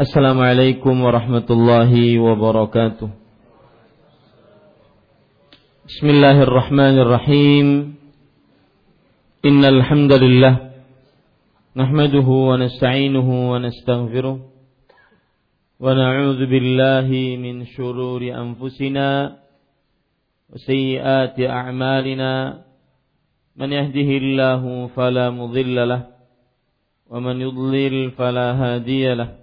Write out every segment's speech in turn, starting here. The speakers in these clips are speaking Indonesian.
السلام عليكم ورحمة الله وبركاته بسم الله الرحمن الرحيم إن الحمد لله نحمده ونستعينه ونستغفره ونعوذ بالله من شرور أنفسنا وسيئات أعمالنا من يهده الله فلا مضل له ومن يضلل فلا هادي له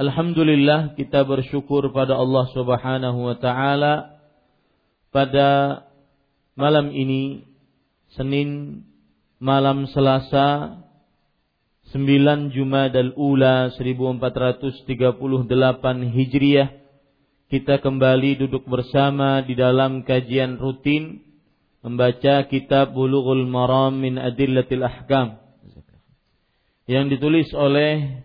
Alhamdulillah kita bersyukur pada Allah Subhanahu wa taala pada malam ini Senin malam Selasa 9 Jumadal Ula 1438 Hijriah. Kita kembali duduk bersama di dalam kajian rutin membaca kitab Bulughul Maram min Adillatil Ahkam yang ditulis oleh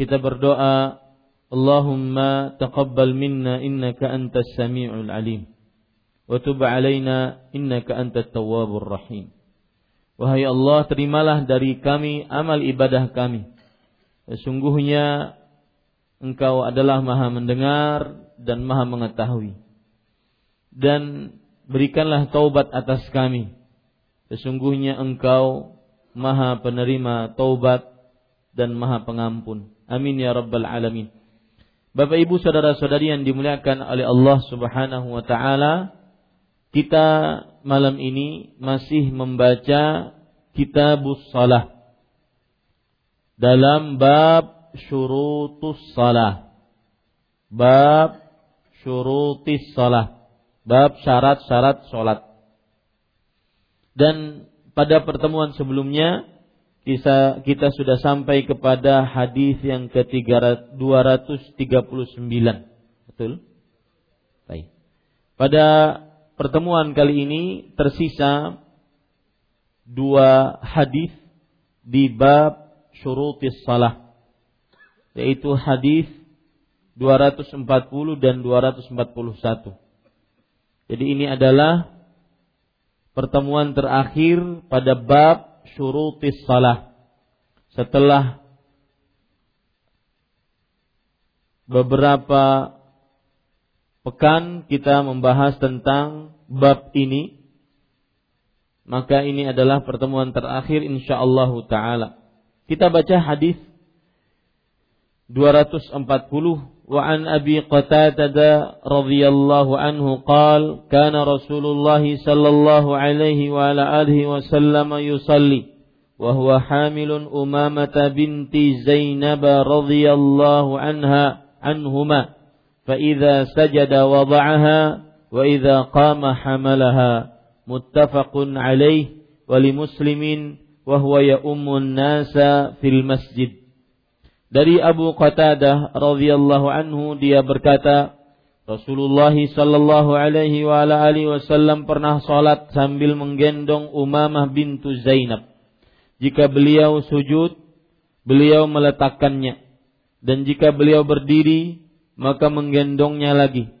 kita berdoa Allahumma taqabbal minna innaka antas samiul alim. Wa tub alaina innaka antat tawwabur rahim. Wahai Allah terimalah dari kami amal ibadah kami. Sesungguhnya Engkau adalah maha mendengar dan maha mengetahui. Dan berikanlah taubat atas kami. Sesungguhnya engkau maha penerima taubat dan maha pengampun Amin ya rabbal alamin. Bapak Ibu saudara-saudari yang dimuliakan oleh Allah Subhanahu wa taala, kita malam ini masih membaca Kitabus Salah dalam bab syurutus salah. Bab syurutis salah. Bab syarat-syarat salat. Dan pada pertemuan sebelumnya kita, kita sudah sampai kepada hadis yang ke-239. Betul? Baik. Pada pertemuan kali ini tersisa dua hadis di bab syurutis salah yaitu hadis 240 dan 241. Jadi ini adalah pertemuan terakhir pada bab syurutis salah. Setelah beberapa pekan kita membahas tentang bab ini, maka ini adalah pertemuan terakhir insyaallah taala. Kita baca hadis 240 وعن أبي قتادة رضي الله عنه قال كان رسول الله صلى الله عليه وعلى آله وسلم يصلي وهو حامل أمامة بنت زينب رضي الله عنها عنهما فإذا سجد وضعها وإذا قام حملها متفق عليه ولمسلم وهو يؤم الناس في المسجد. Dari Abu Qatadah radhiyallahu anhu dia berkata Rasulullah sallallahu alaihi wa ala alihi wasallam pernah salat sambil menggendong Umamah bintu Zainab. Jika beliau sujud, beliau meletakkannya dan jika beliau berdiri maka menggendongnya lagi.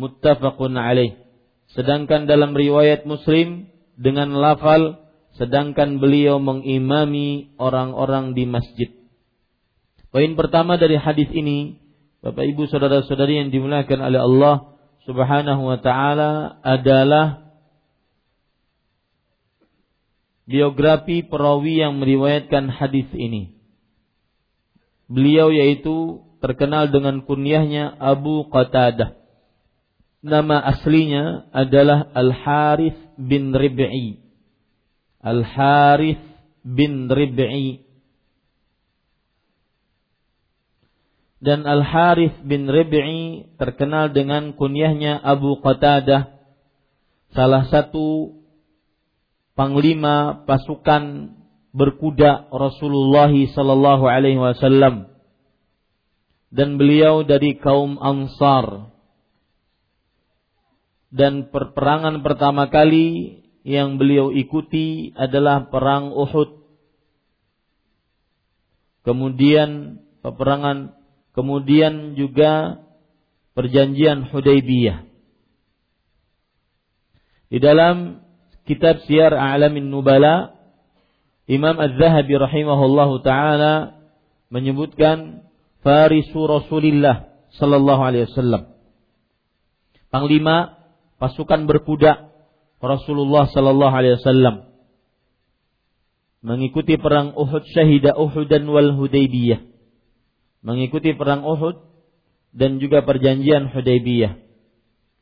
Muttafaqun alaih. Sedangkan dalam riwayat Muslim dengan lafal sedangkan beliau mengimami orang-orang di masjid. Poin pertama dari hadis ini, Bapak Ibu saudara-saudari yang dimuliakan oleh Allah Subhanahu wa taala adalah biografi perawi yang meriwayatkan hadis ini. Beliau yaitu terkenal dengan kunyahnya Abu Qatadah. Nama aslinya adalah Al-Harith bin Rib'i. Al-Harith bin Rib'i. Dan Al-Harith bin Rib'i terkenal dengan kunyahnya Abu Qatadah. Salah satu panglima pasukan berkuda Rasulullah sallallahu alaihi wasallam dan beliau dari kaum Ansar dan perperangan pertama kali yang beliau ikuti adalah perang Uhud kemudian peperangan kemudian juga perjanjian Hudaybiyah di dalam kitab Syiar A'lamin Nubala Imam Az-Zahabi rahimahullahu taala menyebutkan farisu Rasulillah sallallahu alaihi wasallam. Panglima pasukan berkuda Rasulullah sallallahu alaihi wasallam mengikuti perang Uhud syahida Uhud dan wal Hudaybiyah. Mengikuti perang Uhud dan juga perjanjian Hudaybiyah.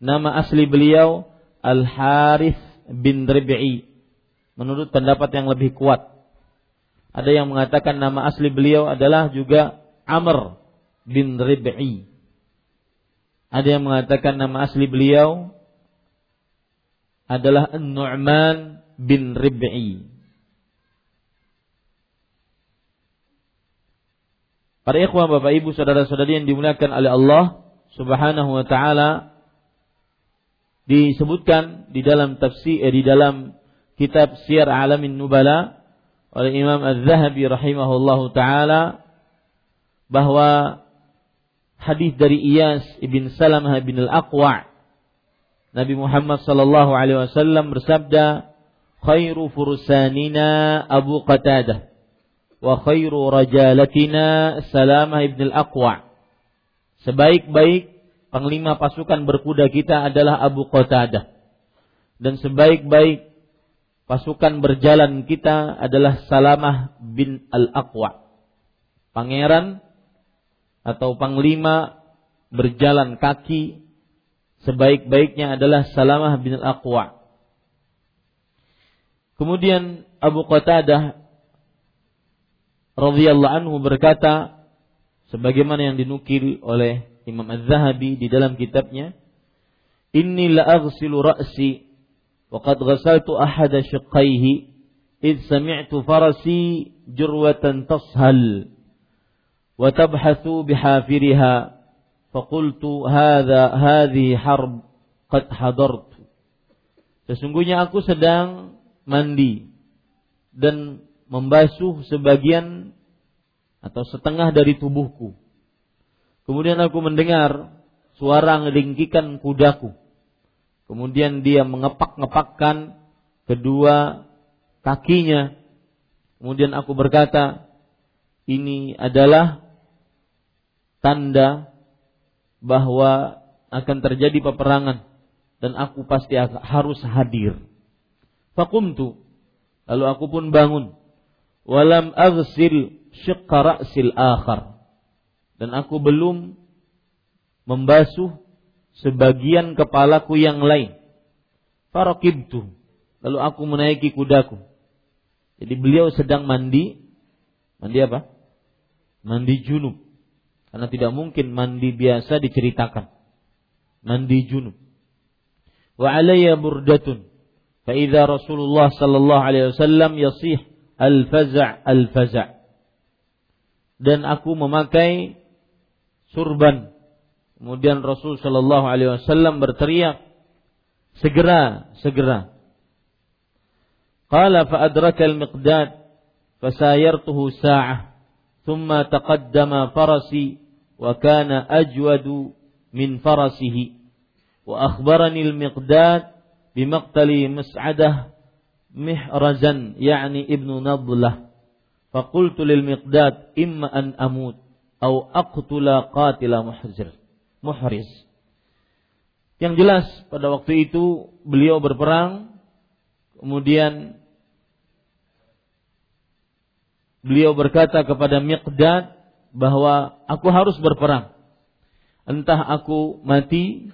Nama asli beliau Al Harith bin Rib'i. Menurut pendapat yang lebih kuat. Ada yang mengatakan nama asli beliau adalah juga Amr bin Rib'i. Ada yang mengatakan nama asli beliau adalah An-Nu'man bin Rib'i. Para ikhwan Bapak Ibu saudara-saudari yang dimuliakan oleh Allah Subhanahu wa taala disebutkan di dalam tafsir eh, di dalam kitab Syiar Alamin Nubala oleh Imam Az-Zahabi rahimahullahu taala bahwa hadis dari Iyas ibn Salamah bin Al-Aqwa Nabi Muhammad sallallahu alaihi wasallam bersabda khairu fursanina Abu Qatadah wa khairu rajalatina Salamah ibn Al-Aqwa sebaik-baik panglima pasukan berkuda kita adalah Abu Qatadah. Dan sebaik-baik pasukan berjalan kita adalah Salamah bin Al-Aqwa. Pangeran atau panglima berjalan kaki sebaik-baiknya adalah Salamah bin Al-Aqwa. Kemudian Abu Qatadah radhiyallahu anhu berkata sebagaimana yang dinukil oleh Imam Az-Zahabi di dalam kitabnya Inni la aghsilu ra'si wa qad ghasaltu ahada shiqqaihi id sami'tu farasi jurwatan tashal wa tabhathu bihafiriha faqultu hadha hadhi harb qad hadartu. Sesungguhnya aku sedang mandi dan membasuh sebagian atau setengah dari tubuhku. Kemudian aku mendengar suara ngelingkikan kudaku. Kemudian dia mengepak-ngepakkan kedua kakinya. Kemudian aku berkata, ini adalah tanda bahwa akan terjadi peperangan dan aku pasti harus hadir. Fakumtu lalu aku pun bangun walam aghsil syaqqa ra'sil akhar dan aku belum membasuh sebagian kepalaku yang lain. Farakibtu lalu aku menaiki kudaku. Jadi beliau sedang mandi mandi apa? Mandi junub Karena tidak mungkin mandi biasa diceritakan. Mandi junub. Wa alayya burdatun. Fa idza Rasulullah sallallahu alaihi wasallam yasih al-faza' al-faza'. Dan aku memakai surban. Kemudian Rasul sallallahu alaihi wasallam berteriak, "Segera, segera." Qala fa adraka al-miqdad fasayartuhu sa'ah ثم تقدم فرسي وكان أجود من فرسه وأخبرني المقداد بمقتل Mihrazan yakni Ibnu Nadlah. faqultu lil Miqdad imma an amut au aqtula qatila muhrizir. Muhriz. Yang jelas pada waktu itu beliau berperang kemudian beliau berkata kepada Miqdad bahwa aku harus berperang. Entah aku mati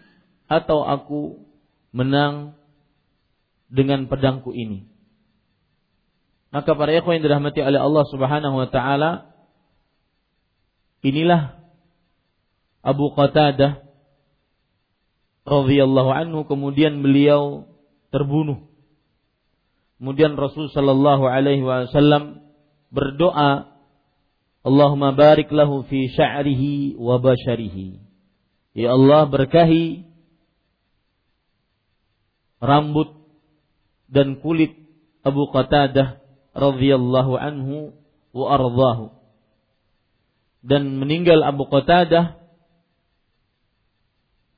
atau aku menang dengan pedangku ini. Maka para ikhwan yang dirahmati oleh Allah Subhanahu wa taala inilah Abu Qatadah radhiyallahu anhu kemudian beliau terbunuh. Kemudian Rasul sallallahu alaihi wasallam berdoa Allahumma barik lahu fi sya'rihi wa basharihi. Ya Allah berkahi rambut dan kulit Abu Qatadah radhiyallahu anhu wa ardhahu. Dan meninggal Abu Qatadah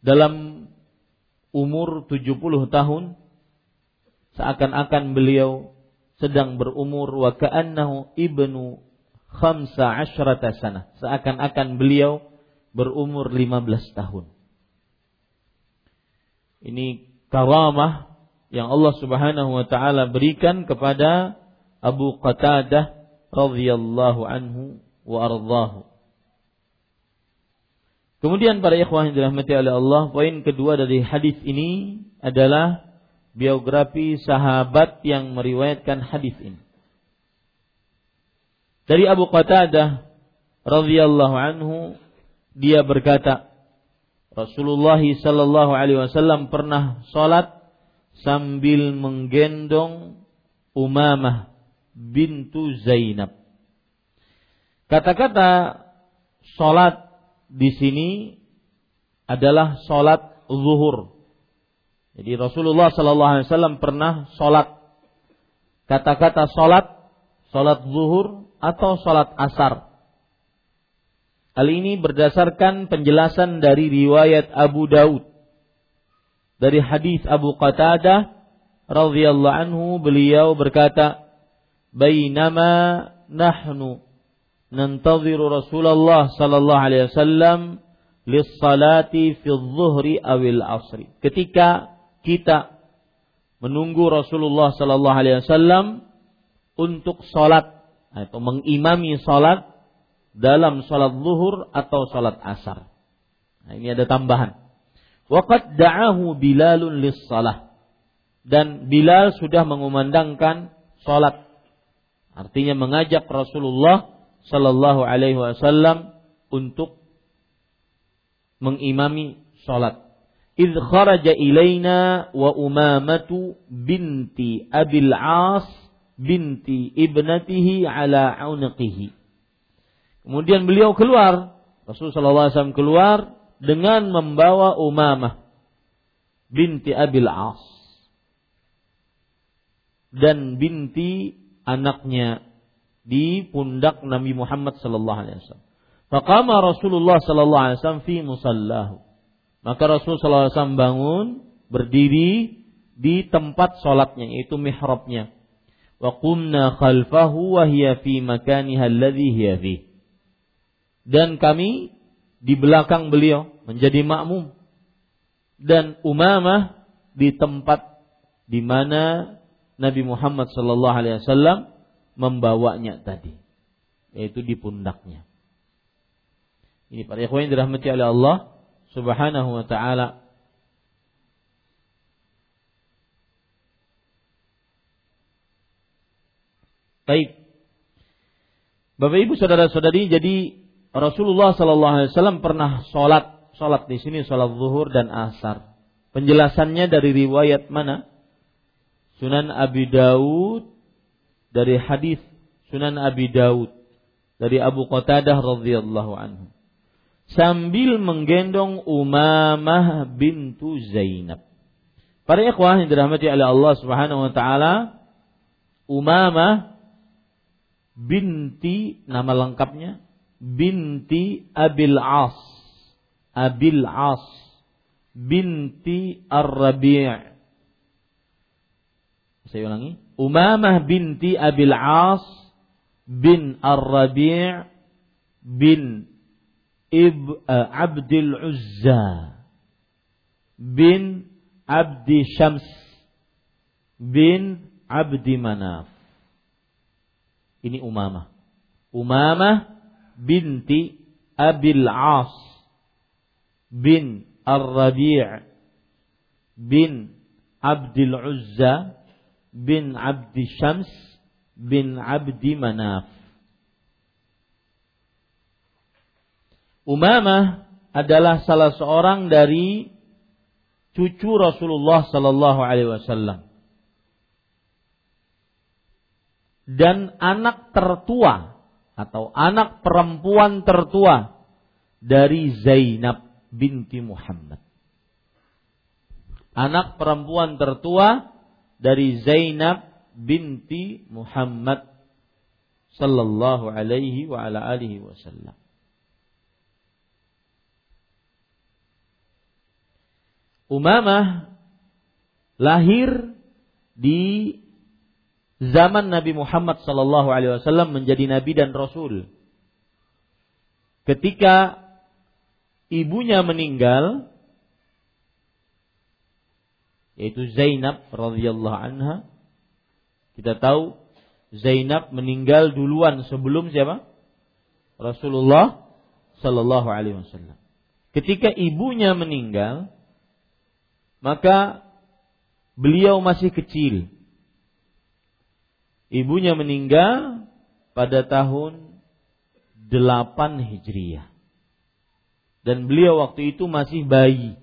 dalam umur 70 tahun seakan-akan beliau sedang berumur wa ka'annahu ibnu khamsa asyrata sana. Seakan-akan beliau berumur 15 tahun. Ini karamah yang Allah Subhanahu wa taala berikan kepada Abu Qatadah radhiyallahu anhu wa ardhahu. Kemudian para ikhwah yang dirahmati oleh Allah, poin kedua dari hadis ini adalah biografi sahabat yang meriwayatkan hadis ini. Dari Abu Qatadah radhiyallahu anhu dia berkata Rasulullah sallallahu alaihi wasallam pernah salat sambil menggendong Umamah bintu Zainab. Kata-kata salat di sini adalah salat zuhur jadi Rasulullah Sallallahu Alaihi Wasallam pernah sholat. Kata-kata sholat, sholat zuhur atau sholat asar. Hal ini berdasarkan penjelasan dari riwayat Abu Daud. Dari hadis Abu Qatadah radhiyallahu anhu beliau berkata, "Bainama nahnu nantadhiru Rasulullah sallallahu alaihi wasallam lis-salati fi dhuhri awil asri." Ketika kita menunggu Rasulullah Sallallahu Alaihi Wasallam untuk sholat atau mengimami sholat dalam sholat zuhur atau sholat asar. Nah, ini ada tambahan. Waqad da'ahu Bilalun lis salah. Dan Bilal sudah mengumandangkan sholat. Artinya mengajak Rasulullah Sallallahu Alaihi Wasallam untuk mengimami sholat idh kharaja ilaina wa umamatu binti abil as binti ibnatihi ala auniqihi. Kemudian beliau keluar, Rasulullah SAW keluar dengan membawa Umamah binti Abil As dan binti anaknya di pundak Nabi Muhammad sallallahu alaihi wasallam. Faqama Rasulullah sallallahu alaihi wasallam fi musallahu. Maka Rasulullah SAW bangun, berdiri di tempat sholatnya, yaitu mihrabnya. Wa qumna khalfahu wa hiya fi makaniha alladhi hiya fi. Dan kami di belakang beliau menjadi makmum. Dan Umamah di tempat di mana Nabi Muhammad sallallahu alaihi wasallam membawanya tadi, yaitu di pundaknya. Ini para ikhwan yang dirahmati oleh Allah, Subhanahu wa taala Baik. Bapak Ibu saudara-saudari, jadi Rasulullah Sallallahu Alaihi Wasallam pernah sholat, sholat di sini sholat zuhur dan asar. Penjelasannya dari riwayat mana? Sunan Abi Daud dari hadis Sunan Abi Daud dari Abu Qatadah radhiyallahu anhu sambil menggendong Umamah bintu Zainab. Para ikhwah yang dirahmati oleh Allah Subhanahu wa taala, Umamah binti nama lengkapnya binti Abil As. Abil As binti Ar-Rabi'. Saya ulangi. Umamah binti Abil As bin Ar-Rabi' bin Ib, uh, Abdul Uzza bin Abdi Syams bin Abdi Manaf. Ini Umamah. Umamah binti Abil As bin Ar-Rabi' bin Abdul Uzza bin Abdi Syams bin Abdi Manaf. Umamah adalah salah seorang dari cucu Rasulullah sallallahu alaihi wasallam. Dan anak tertua atau anak perempuan tertua dari Zainab binti Muhammad. Anak perempuan tertua dari Zainab binti Muhammad sallallahu alaihi wa ala alihi wasallam. Umamah lahir di zaman Nabi Muhammad sallallahu alaihi wasallam menjadi nabi dan rasul. Ketika ibunya meninggal yaitu Zainab radhiyallahu anha kita tahu Zainab meninggal duluan sebelum siapa? Rasulullah sallallahu alaihi wasallam. Ketika ibunya meninggal, maka beliau masih kecil. Ibunya meninggal pada tahun 8 Hijriah. Dan beliau waktu itu masih bayi.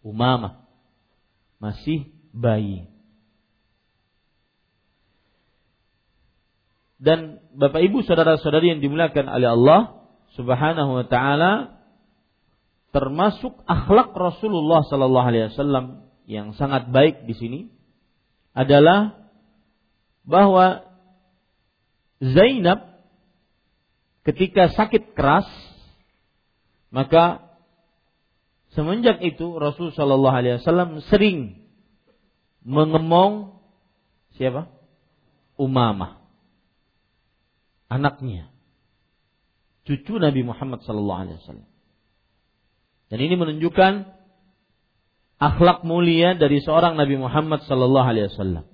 Umamah. Masih bayi. Dan Bapak Ibu saudara-saudari yang dimuliakan oleh Allah Subhanahu wa taala termasuk akhlak Rasulullah Sallallahu Alaihi Wasallam yang sangat baik di sini adalah bahwa Zainab ketika sakit keras maka semenjak itu Rasul Shallallahu Alaihi Wasallam sering mengemong siapa Umamah anaknya cucu Nabi Muhammad Sallallahu Alaihi Wasallam dan ini menunjukkan akhlak mulia dari seorang Nabi Muhammad sallallahu alaihi wasallam.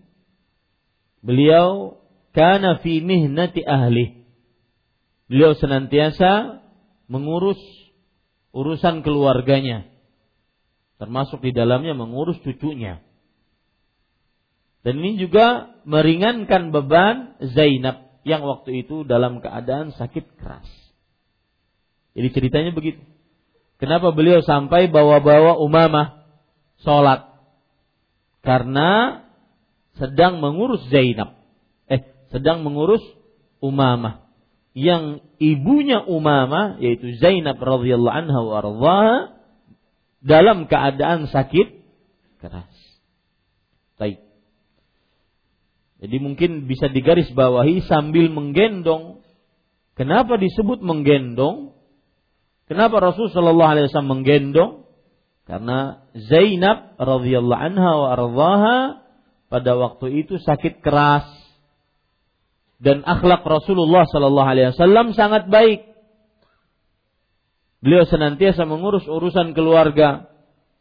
Beliau kana fi mihnati ahli. Beliau senantiasa mengurus urusan keluarganya. Termasuk di dalamnya mengurus cucunya. Dan ini juga meringankan beban Zainab yang waktu itu dalam keadaan sakit keras. Jadi ceritanya begitu. Kenapa beliau sampai bawa-bawa Umamah sholat? Karena sedang mengurus Zainab. Eh, sedang mengurus Umamah. Yang ibunya Umamah, yaitu Zainab radhiyallahu anha wa dalam keadaan sakit keras. Baik. Jadi mungkin bisa digaris bawahi sambil menggendong. Kenapa disebut menggendong? Kenapa Rasul Shallallahu Alaihi Wasallam menggendong? Karena Zainab radhiyallahu anha wa ardhaha pada waktu itu sakit keras dan akhlak Rasulullah Shallallahu Alaihi Wasallam sangat baik. Beliau senantiasa mengurus urusan keluarga.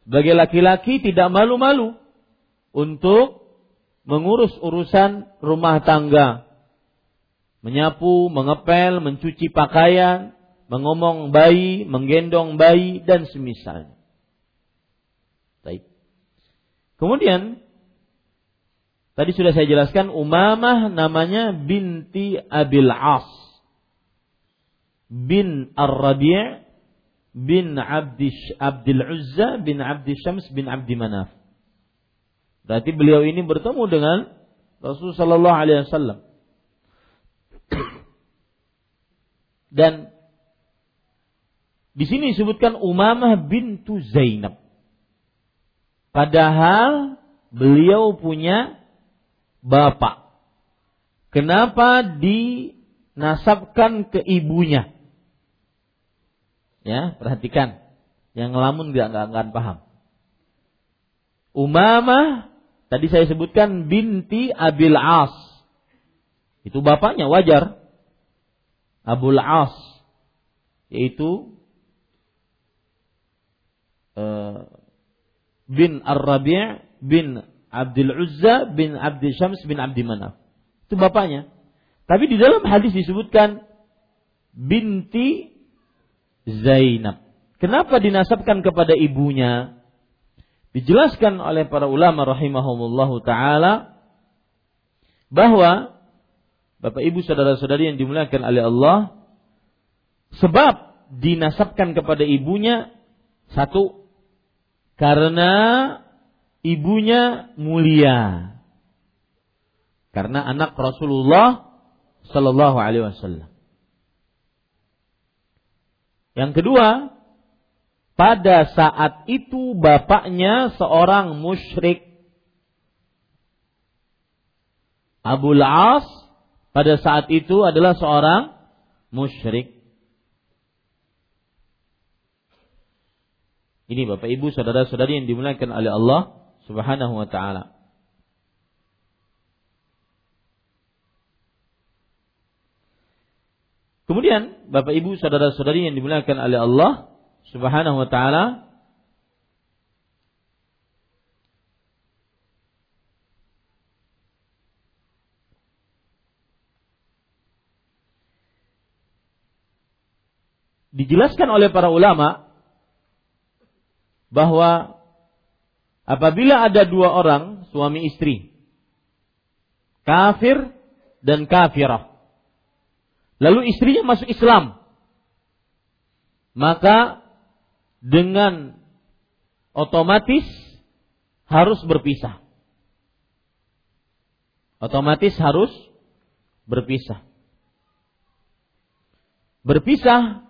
Sebagai laki-laki tidak malu-malu untuk mengurus urusan rumah tangga. Menyapu, mengepel, mencuci pakaian, mengomong bayi, menggendong bayi dan semisal. Baik. Kemudian tadi sudah saya jelaskan Umamah namanya binti Abil As. bin Ar-Rabi' bin Abdi Abdul Uzza bin Abdi Syams bin Abdi Manaf. Berarti beliau ini bertemu dengan Rasulullah sallallahu alaihi wasallam. Dan di sini disebutkan Umamah bintu Zainab. Padahal beliau punya bapak. Kenapa dinasabkan ke ibunya? Ya, perhatikan. Yang ngelamun nggak nggak akan paham. Umamah tadi saya sebutkan binti Abil As. Itu bapaknya wajar. Abul As yaitu uh, bin Ar-Rabi' bin Abdul Uzza bin Abdul Syams bin Abdi Manaf. Itu bapaknya. Tapi di dalam hadis disebutkan binti Zainab. Kenapa dinasabkan kepada ibunya? Dijelaskan oleh para ulama rahimahumullahu taala bahwa Bapak Ibu saudara-saudari yang dimuliakan oleh Allah sebab dinasabkan kepada ibunya satu karena ibunya mulia. Karena anak Rasulullah sallallahu alaihi wasallam. Yang kedua, pada saat itu bapaknya seorang musyrik. Abu As pada saat itu adalah seorang musyrik. Ini Bapak Ibu saudara-saudari yang dimuliakan oleh Allah Subhanahu wa taala. Kemudian Bapak Ibu saudara-saudari yang dimuliakan oleh Allah Subhanahu wa taala dijelaskan oleh para ulama bahwa apabila ada dua orang suami istri kafir dan kafirah lalu istrinya masuk Islam maka dengan otomatis harus berpisah otomatis harus berpisah berpisah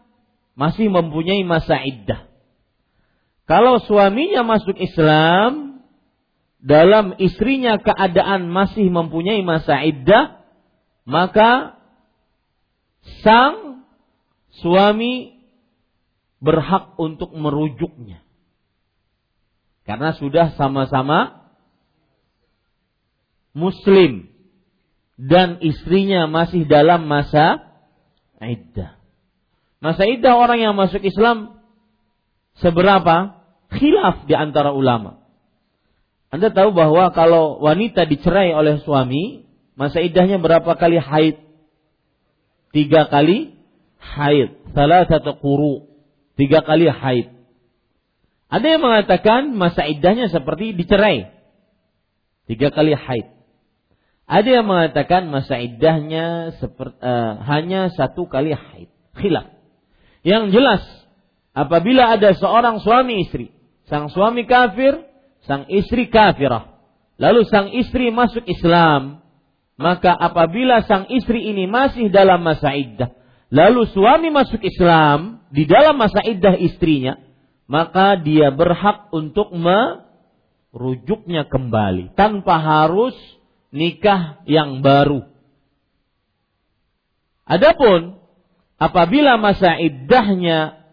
masih mempunyai masa iddah. Kalau suaminya masuk Islam, dalam istrinya keadaan masih mempunyai masa iddah, maka sang suami berhak untuk merujuknya. Karena sudah sama-sama muslim dan istrinya masih dalam masa iddah. Masa iddah orang yang masuk Islam seberapa? Khilaf di antara ulama. Anda tahu bahwa kalau wanita dicerai oleh suami, masa iddahnya berapa kali haid? Tiga kali haid. Salah satu kuru. Tiga kali haid. Ada yang mengatakan masa iddahnya seperti dicerai. Tiga kali haid. Ada yang mengatakan masa iddahnya seperti, uh, hanya satu kali haid. Khilaf. Yang jelas, apabila ada seorang suami istri, sang suami kafir, sang istri kafirah, lalu sang istri masuk Islam, maka apabila sang istri ini masih dalam masa iddah, lalu suami masuk Islam di dalam masa iddah istrinya, maka dia berhak untuk merujuknya kembali tanpa harus nikah yang baru. Adapun apabila masa iddahnya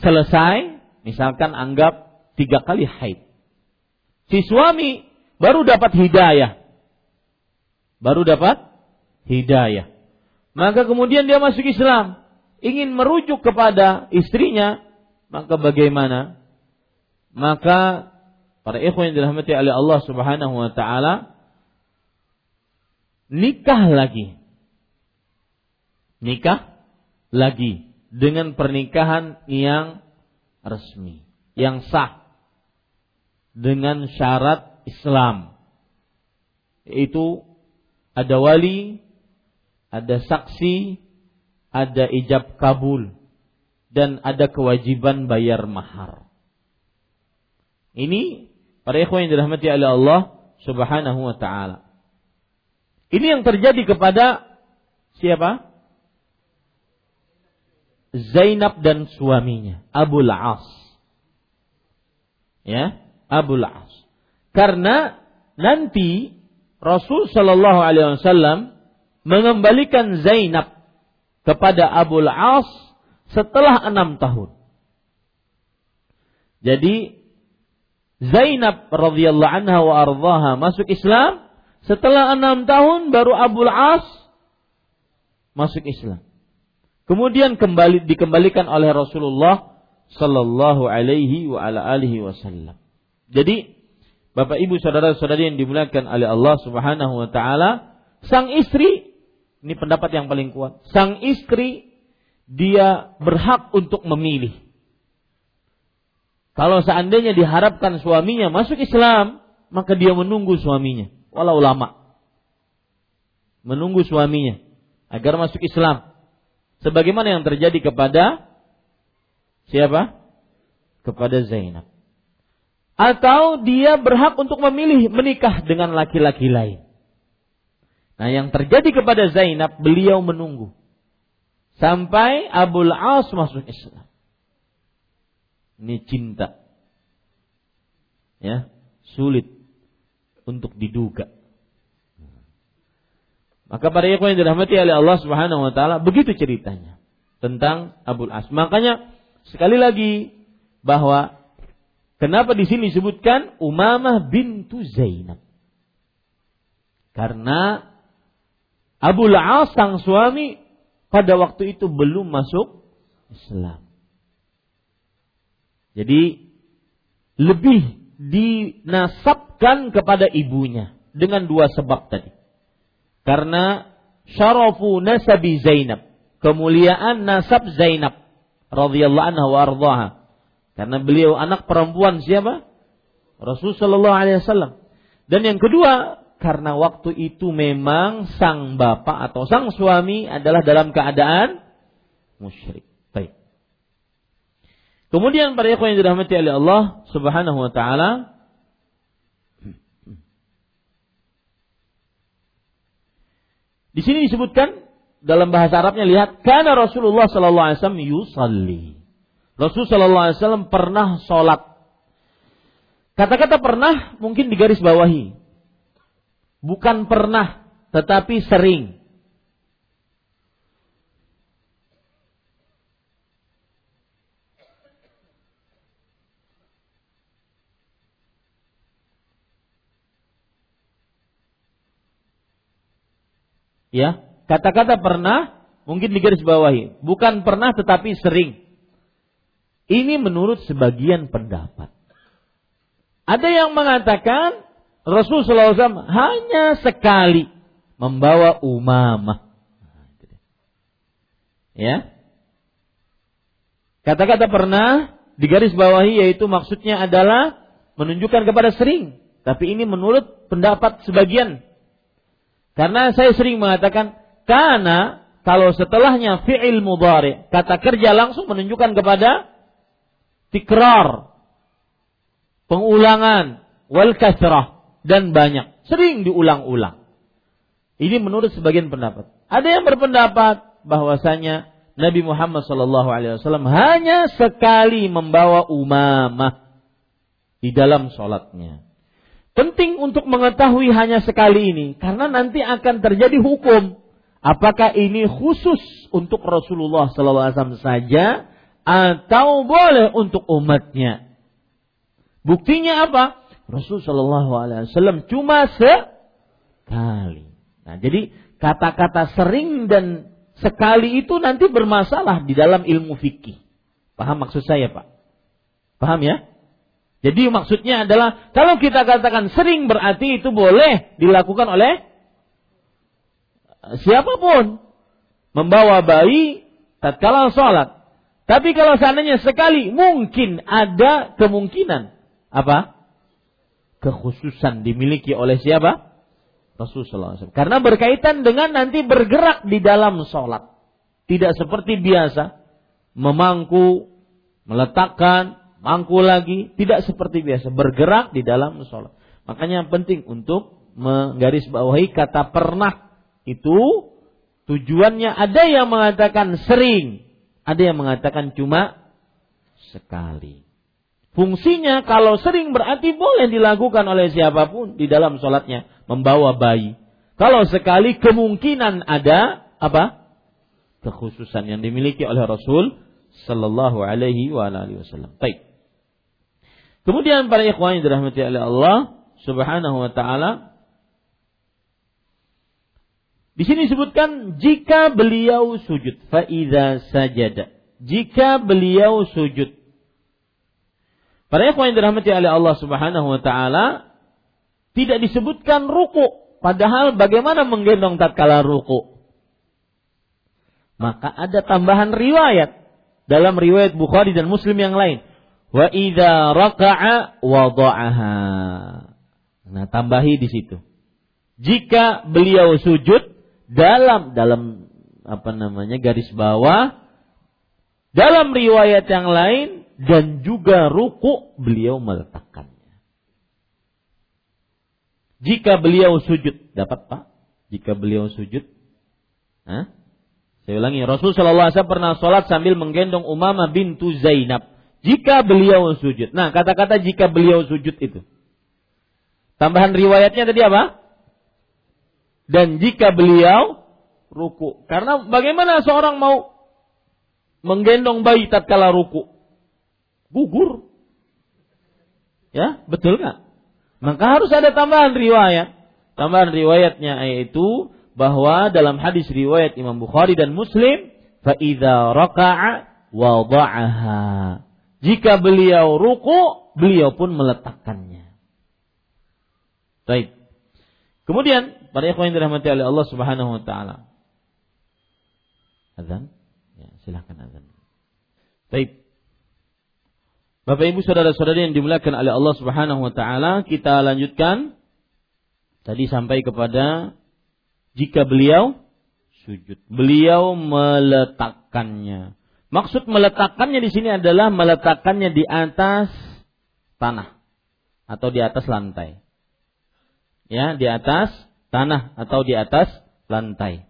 selesai, misalkan anggap tiga kali haid. Si suami baru dapat hidayah. Baru dapat hidayah. Maka kemudian dia masuk Islam. Ingin merujuk kepada istrinya. Maka bagaimana? Maka para ikhwan yang dirahmati oleh Allah subhanahu wa ta'ala. Nikah lagi. Nikah lagi dengan pernikahan yang resmi, yang sah dengan syarat Islam. Yaitu ada wali, ada saksi, ada ijab kabul, dan ada kewajiban bayar mahar. Ini para ikhwan yang dirahmati oleh Allah Subhanahu wa taala. Ini yang terjadi kepada siapa? Zainab dan suaminya, Abu As. Ya, Abu As. Karena nanti Rasul Shallallahu Alaihi Wasallam mengembalikan Zainab kepada Abu As setelah enam tahun. Jadi Zainab radhiyallahu anha wa ardhaha masuk Islam setelah enam tahun baru Abu As masuk Islam. Kemudian kembali dikembalikan oleh Rasulullah sallallahu alaihi wa ala alihi wasallam. Jadi Bapak Ibu saudara-saudari yang dimuliakan oleh Allah Subhanahu wa taala, sang istri ini pendapat yang paling kuat. Sang istri dia berhak untuk memilih. Kalau seandainya diharapkan suaminya masuk Islam, maka dia menunggu suaminya, walau lama. Menunggu suaminya agar masuk Islam. Sebagaimana yang terjadi kepada siapa? Kepada Zainab. Atau dia berhak untuk memilih menikah dengan laki-laki lain. Nah, yang terjadi kepada Zainab, beliau menunggu Sampai Abul As masuk Islam. Ini cinta. Ya, sulit untuk diduga. Maka para ikhwan yang dirahmati oleh Allah Subhanahu wa taala begitu ceritanya tentang Abul As. Makanya sekali lagi bahwa kenapa di sini disebutkan Umamah bintu Zainab? Karena Abul As sang suami pada waktu itu belum masuk Islam. Jadi lebih dinasabkan kepada ibunya dengan dua sebab tadi. Karena syarafu nasabi Zainab, kemuliaan nasab Zainab radhiyallahu anha wa ardhaha. Karena beliau anak perempuan siapa? Rasulullah sallallahu alaihi wasallam. Dan yang kedua, karena waktu itu memang sang bapak atau sang suami adalah dalam keadaan musyrik. Baik. Kemudian para ikhwan yang dirahmati oleh Allah Subhanahu wa taala Di sini disebutkan dalam bahasa Arabnya lihat karena Rasulullah sallallahu alaihi wasallam yusalli. Rasul sallallahu alaihi wasallam pernah sholat. Kata-kata pernah mungkin digaris bawahi bukan pernah tetapi sering. Ya, kata-kata pernah mungkin digaris bawahi, bukan pernah tetapi sering. Ini menurut sebagian pendapat. Ada yang mengatakan Rasulullah SAW hanya sekali membawa umamah. Ya. Kata-kata pernah digaris bawahi yaitu maksudnya adalah menunjukkan kepada sering. Tapi ini menurut pendapat sebagian. Karena saya sering mengatakan karena kalau setelahnya fi'il mudhari, kata kerja langsung menunjukkan kepada tikrar, pengulangan, wal kasrah dan banyak, sering diulang-ulang. Ini menurut sebagian pendapat. Ada yang berpendapat bahwasanya Nabi Muhammad SAW hanya sekali membawa umamah di dalam sholatnya. Penting untuk mengetahui hanya sekali ini karena nanti akan terjadi hukum. Apakah ini khusus untuk Rasulullah SAW saja atau boleh untuk umatnya? Buktinya apa? Rasul Shallallahu Alaihi Wasallam cuma sekali. Nah, jadi kata-kata sering dan sekali itu nanti bermasalah di dalam ilmu fikih. Paham maksud saya, Pak? Paham ya? Jadi maksudnya adalah kalau kita katakan sering berarti itu boleh dilakukan oleh siapa pun membawa bayi tatkala sholat. Tapi kalau seandainya sekali mungkin ada kemungkinan apa? kekhususan dimiliki oleh siapa? Rasulullah SAW. Karena berkaitan dengan nanti bergerak di dalam sholat. Tidak seperti biasa memangku, meletakkan, mangku lagi, tidak seperti biasa bergerak di dalam sholat. Makanya penting untuk menggarisbawahi kata pernah itu tujuannya ada yang mengatakan sering, ada yang mengatakan cuma sekali. Fungsinya kalau sering berarti boleh dilakukan oleh siapa pun di dalam sholatnya membawa bayi. Kalau sekali kemungkinan ada apa? Kekhususan yang dimiliki oleh Rasul Sallallahu Alaihi Wasallam. Baik. Kemudian para ikhwan yang dirahmati oleh Allah Subhanahu Wa Taala, di sini disebutkan jika beliau sujud, faida sajada. Jika beliau sujud, para ikhwan yang dirahmati oleh Allah Subhanahu Wa Taala, tidak disebutkan ruku Padahal bagaimana menggendong tatkala ruku? Maka ada tambahan riwayat dalam riwayat Bukhari dan Muslim yang lain. Wa idza raka'a wada'aha. Nah, tambahi di situ. Jika beliau sujud dalam dalam apa namanya garis bawah dalam riwayat yang lain dan juga ruku beliau meletakkan. Jika beliau sujud, dapat Pak? Jika beliau sujud, Hah? Saya ulangi, Rasul Wasallam pernah sholat sambil menggendong Umama bintu Zainab. Jika beliau sujud. Nah, kata-kata jika beliau sujud itu. Tambahan riwayatnya tadi apa? Dan jika beliau ruku. Karena bagaimana seorang mau menggendong bayi tatkala ruku? Gugur. Ya, betul nggak? Maka harus ada tambahan riwayat. Tambahan riwayatnya yaitu bahwa dalam hadis riwayat Imam Bukhari dan Muslim, faida raka'a wada'aha. Jika beliau ruku, beliau pun meletakkannya. Baik. Kemudian, para ikhwan yang dirahmati oleh Allah Subhanahu wa taala. Azan? Ya, silahkan azan. Baik. Bapak Ibu saudara-saudari yang dimuliakan oleh Allah Subhanahu wa taala, kita lanjutkan tadi sampai kepada jika beliau sujud. Beliau meletakkannya. Maksud meletakkannya di sini adalah meletakkannya di atas tanah atau di atas lantai. Ya, di atas tanah atau di atas lantai.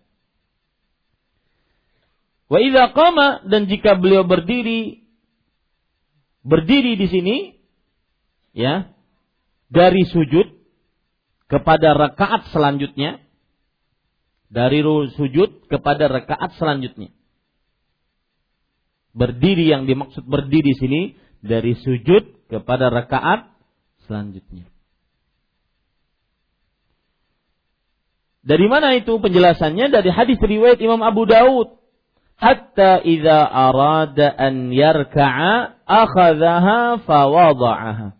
Wa idza qama dan jika beliau berdiri berdiri di sini ya dari sujud kepada rakaat selanjutnya dari sujud kepada rakaat selanjutnya berdiri yang dimaksud berdiri di sini dari sujud kepada rakaat selanjutnya dari mana itu penjelasannya dari hadis riwayat Imam Abu Daud hatta idza arada an yarka'a akhadhaha fawada'aha.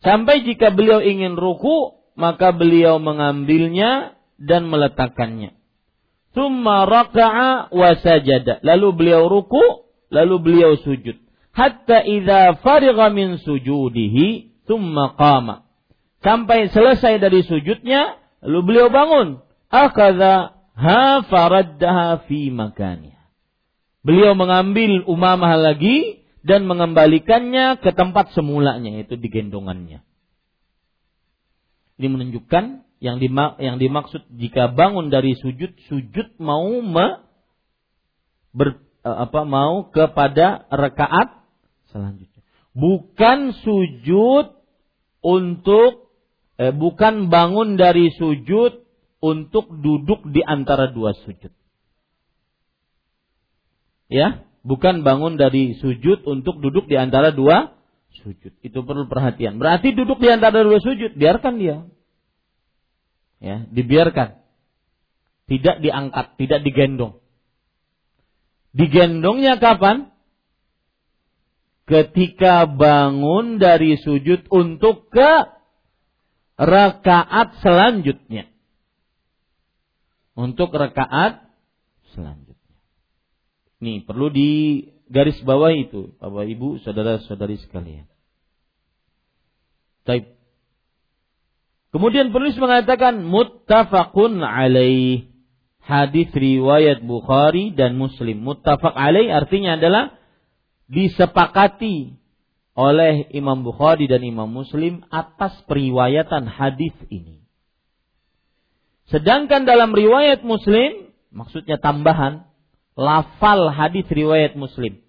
Sampai jika beliau ingin ruku, maka beliau mengambilnya dan meletakkannya. Thumma raka'a wa sajada. Lalu beliau ruku, lalu beliau sujud. Hatta idza farigha min sujudihi, thumma qama. Sampai selesai dari sujudnya, lalu beliau bangun. Akhadha ha faraddaha fi makaniha Beliau mengambil Umamah lagi dan mengembalikannya ke tempat semulanya yaitu di gendongannya. Ini menunjukkan yang dimak yang dimaksud jika bangun dari sujud sujud mau me, ber, apa mau kepada rakaat selanjutnya. Bukan sujud untuk eh, bukan bangun dari sujud untuk duduk di antara dua sujud. Ya, bukan bangun dari sujud untuk duduk di antara dua sujud. Itu perlu perhatian. Berarti duduk di antara dua sujud, biarkan dia. Ya, dibiarkan. Tidak diangkat, tidak digendong. Digendongnya kapan? Ketika bangun dari sujud untuk ke rakaat selanjutnya. Untuk rakaat selanjutnya. Nih, perlu di garis bawah itu, Bapak Ibu, saudara-saudari sekalian. Taib. Kemudian penulis mengatakan muttafaqun alaih. Hadis riwayat Bukhari dan Muslim. Muttafaq alaih artinya adalah disepakati oleh Imam Bukhari dan Imam Muslim atas periwayatan hadis ini. Sedangkan dalam riwayat Muslim, maksudnya tambahan, lafal hadis riwayat Muslim.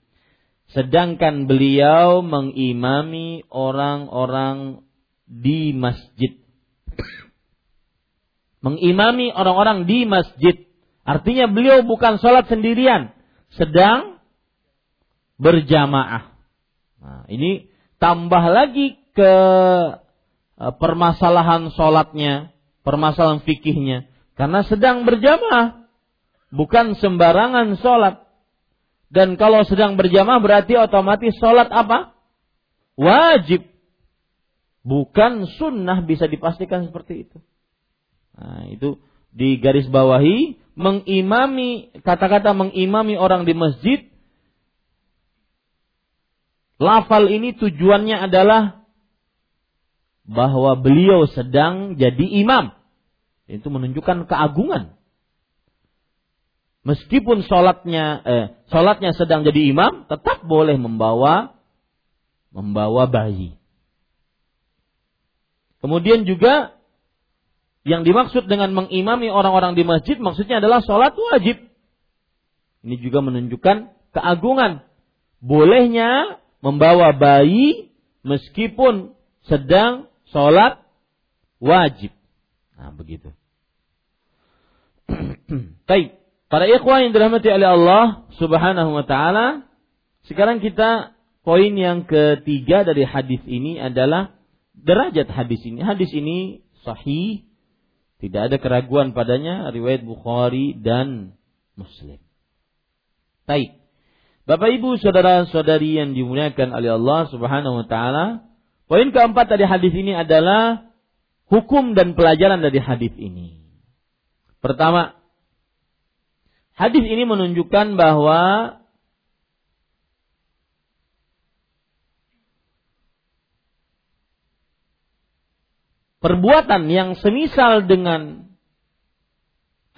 Sedangkan beliau mengimami orang-orang di masjid. Mengimami orang-orang di masjid. Artinya beliau bukan sholat sendirian, sedang berjamaah. Nah, ini tambah lagi ke e, permasalahan sholatnya, permasalahan fikihnya. Karena sedang berjamaah, bukan sembarangan sholat. Dan kalau sedang berjamaah berarti otomatis sholat apa? Wajib. Bukan sunnah bisa dipastikan seperti itu. Nah, itu di garis bawahi mengimami kata-kata mengimami orang di masjid lafal ini tujuannya adalah bahwa beliau sedang jadi imam. Itu menunjukkan keagungan. Meskipun sholatnya eh, sholatnya sedang jadi imam tetap boleh membawa membawa bayi. Kemudian juga yang dimaksud dengan mengimami orang-orang di masjid maksudnya adalah sholat wajib. Ini juga menunjukkan keagungan. Bolehnya membawa bayi meskipun sedang sholat wajib. Nah begitu. Baik. Para ikhwan yang dirahmati oleh Allah subhanahu wa ta'ala. Sekarang kita poin yang ketiga dari hadis ini adalah derajat hadis ini. Hadis ini sahih tidak ada keraguan padanya riwayat Bukhari dan Muslim. Baik. Bapak Ibu saudara-saudari yang dimuliakan oleh Allah Subhanahu wa taala, poin keempat dari hadis ini adalah hukum dan pelajaran dari hadis ini. Pertama, hadis ini menunjukkan bahwa perbuatan yang semisal dengan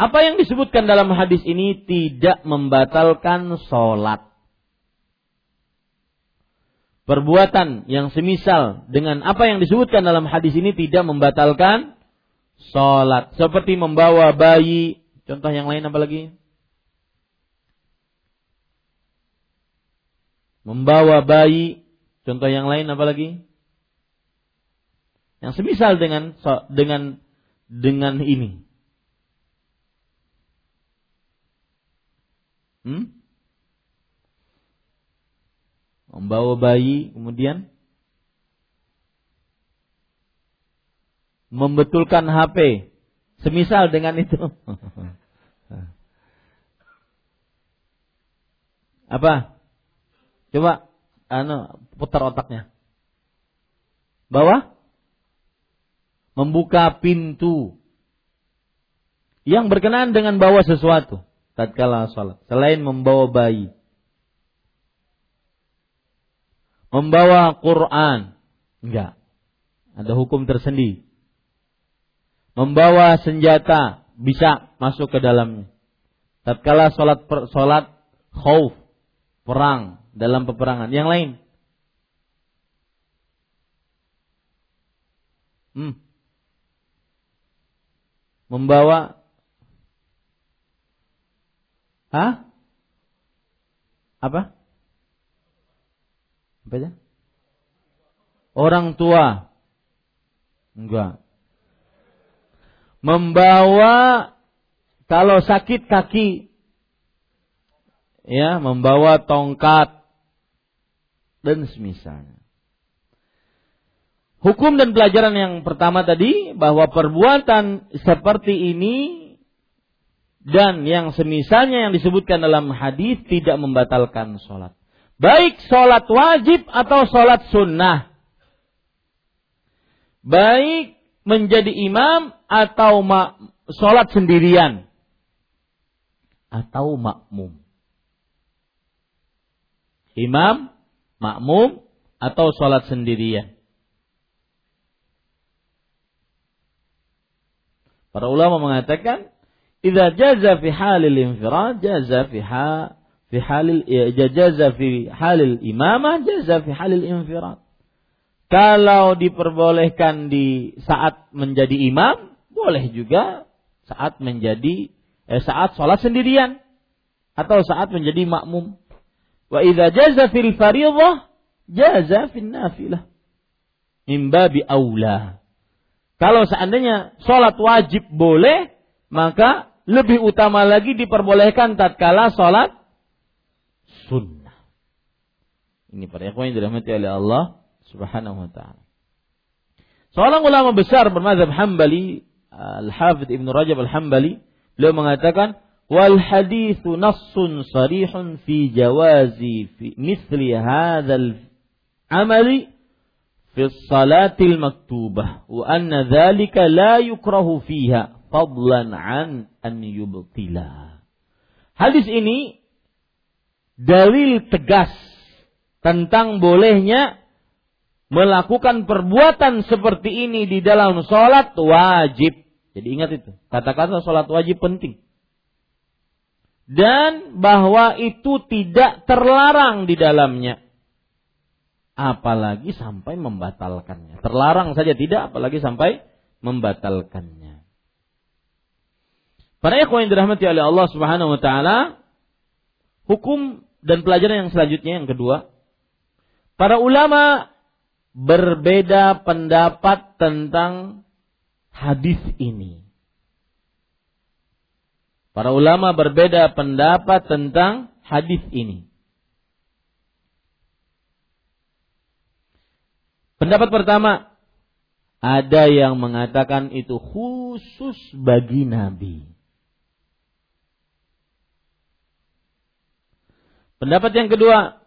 apa yang disebutkan dalam hadis ini tidak membatalkan sholat. Perbuatan yang semisal dengan apa yang disebutkan dalam hadis ini tidak membatalkan sholat. Seperti membawa bayi. Contoh yang lain apa lagi? Membawa bayi. Contoh yang lain apa lagi? Yang semisal dengan dengan dengan ini. Hmm? Membawa bayi kemudian membetulkan HP. Semisal dengan itu. Apa? Coba anu putar otaknya. Bawah? Membuka pintu yang berkenaan dengan bawa sesuatu tatkala salat. Selain membawa bayi membawa Quran enggak. Ada hukum tersendiri. Membawa senjata bisa masuk ke dalamnya. Tatkala salat salat khauf perang dalam peperangan. Yang lain? Hmm membawa Hah? Apa? Apa ya? Orang tua. Enggak. Membawa kalau sakit kaki ya, membawa tongkat dan semisalnya. Hukum dan pelajaran yang pertama tadi bahwa perbuatan seperti ini dan yang semisalnya yang disebutkan dalam hadis tidak membatalkan sholat. Baik sholat wajib atau sholat sunnah. Baik menjadi imam atau sholat sendirian. Atau makmum. Imam, makmum, atau sholat sendirian. Para ulama mengatakan Idza jaza fi halil infirad jaza fi ha fi halil ya, jaza fi halil imamah jaza fi halil infirad. Kalau diperbolehkan di saat menjadi imam, boleh juga saat menjadi eh, saat sholat sendirian atau saat menjadi makmum. Wa idza jaza fil fardhah jaza fil nafilah. Min babi aula. Kalau seandainya sholat wajib boleh, maka lebih utama lagi diperbolehkan tatkala sholat sunnah. Ini para ikhwan yang dirahmati oleh Allah Subhanahu wa taala. Seorang ulama besar bermadzhab Hambali, Al-Hafidh Ibnu Rajab Al-Hambali, beliau mengatakan, "Wal hadithu nassun sarihun fi jawazi fi mithli hadzal amali fi salatil maktubah wa anna dzalika la yukrahu fiha fadlan an an. Hadis ini dalil tegas tentang bolehnya melakukan perbuatan seperti ini di dalam sholat wajib. Jadi ingat itu, kata-kata sholat wajib penting. Dan bahwa itu tidak terlarang di dalamnya. Apalagi sampai membatalkannya. Terlarang saja tidak, apalagi sampai membatalkannya. Para ikhwan yang dirahmati oleh Allah Subhanahu wa taala, hukum dan pelajaran yang selanjutnya yang kedua, para ulama berbeda pendapat tentang hadis ini. Para ulama berbeda pendapat tentang hadis ini. Pendapat pertama, ada yang mengatakan itu khusus bagi Nabi. Pendapat yang kedua,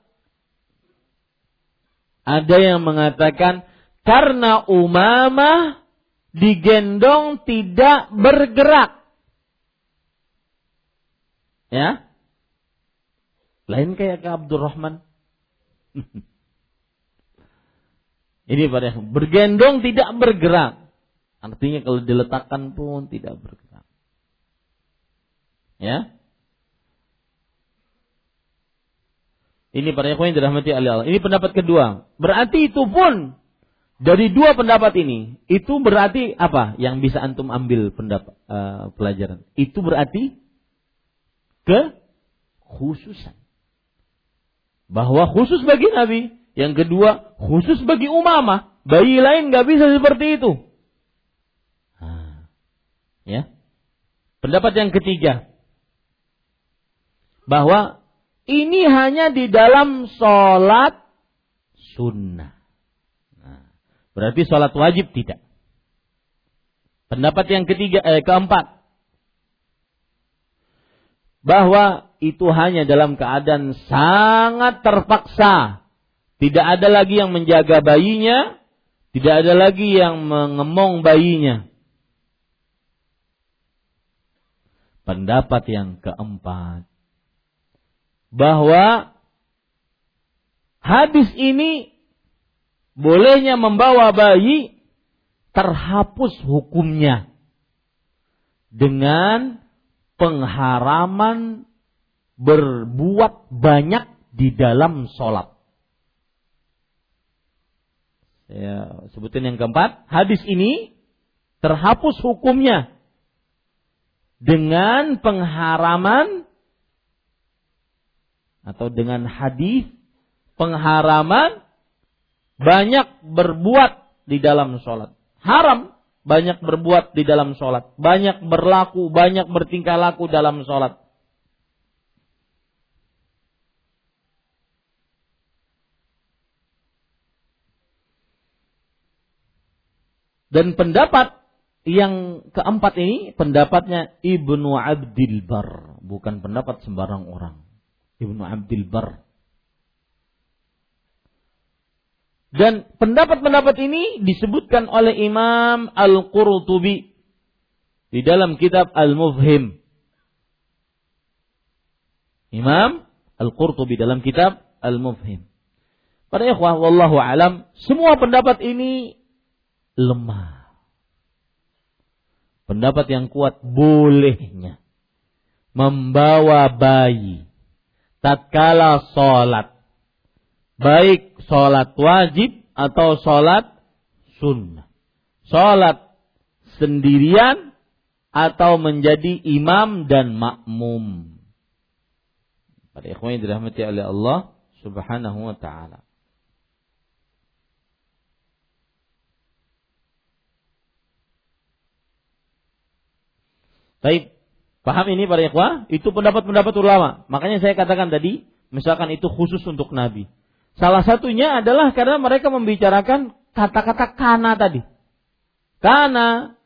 ada yang mengatakan karena Umamah digendong tidak bergerak. Ya. Lain kayak ke Abdurrahman. Ini pada bergendong tidak bergerak. Artinya kalau diletakkan pun tidak bergerak. Ya. Ini para ikhwan yang dirahmati Allah. Ini pendapat kedua. Berarti itu pun dari dua pendapat ini, itu berarti apa yang bisa antum ambil pendapat uh, pelajaran? Itu berarti ke khususan. Bahwa khusus bagi Nabi. Yang kedua, khusus bagi umamah. Bayi lain nggak bisa seperti itu. Nah, ya. Pendapat yang ketiga. Bahwa ini hanya di dalam sholat sunnah. Nah, berarti sholat wajib tidak. Pendapat yang ketiga, eh, keempat, bahwa itu hanya dalam keadaan sangat terpaksa. Tidak ada lagi yang menjaga bayinya, tidak ada lagi yang mengemong bayinya. Pendapat yang keempat, bahwa hadis ini bolehnya membawa bayi terhapus hukumnya dengan pengharaman berbuat banyak di dalam sholat. Ya, sebutin yang keempat, hadis ini terhapus hukumnya dengan pengharaman atau dengan hadis pengharaman banyak berbuat di dalam sholat. Haram banyak berbuat di dalam sholat. Banyak berlaku, banyak bertingkah laku dalam sholat. Dan pendapat yang keempat ini pendapatnya Ibnu Abdul Bar, bukan pendapat sembarang orang. Ibnu Abdul Bar. Dan pendapat-pendapat ini disebutkan oleh Imam Al-Qurtubi di dalam kitab Al-Mufhim. Imam Al-Qurtubi dalam kitab Al-Mufhim. Para ikhwah, wallahu alam, semua pendapat ini lemah. Pendapat yang kuat bolehnya membawa bayi tatkala sholat. Baik sholat wajib atau sholat sunnah. Sholat sendirian atau menjadi imam dan makmum. Pada ikhwan dirahmati oleh Allah subhanahu wa ta'ala. Baik, Paham ini para ikhwah? Itu pendapat-pendapat ulama. Makanya saya katakan tadi, misalkan itu khusus untuk Nabi. Salah satunya adalah karena mereka membicarakan kata-kata kana tadi. Kana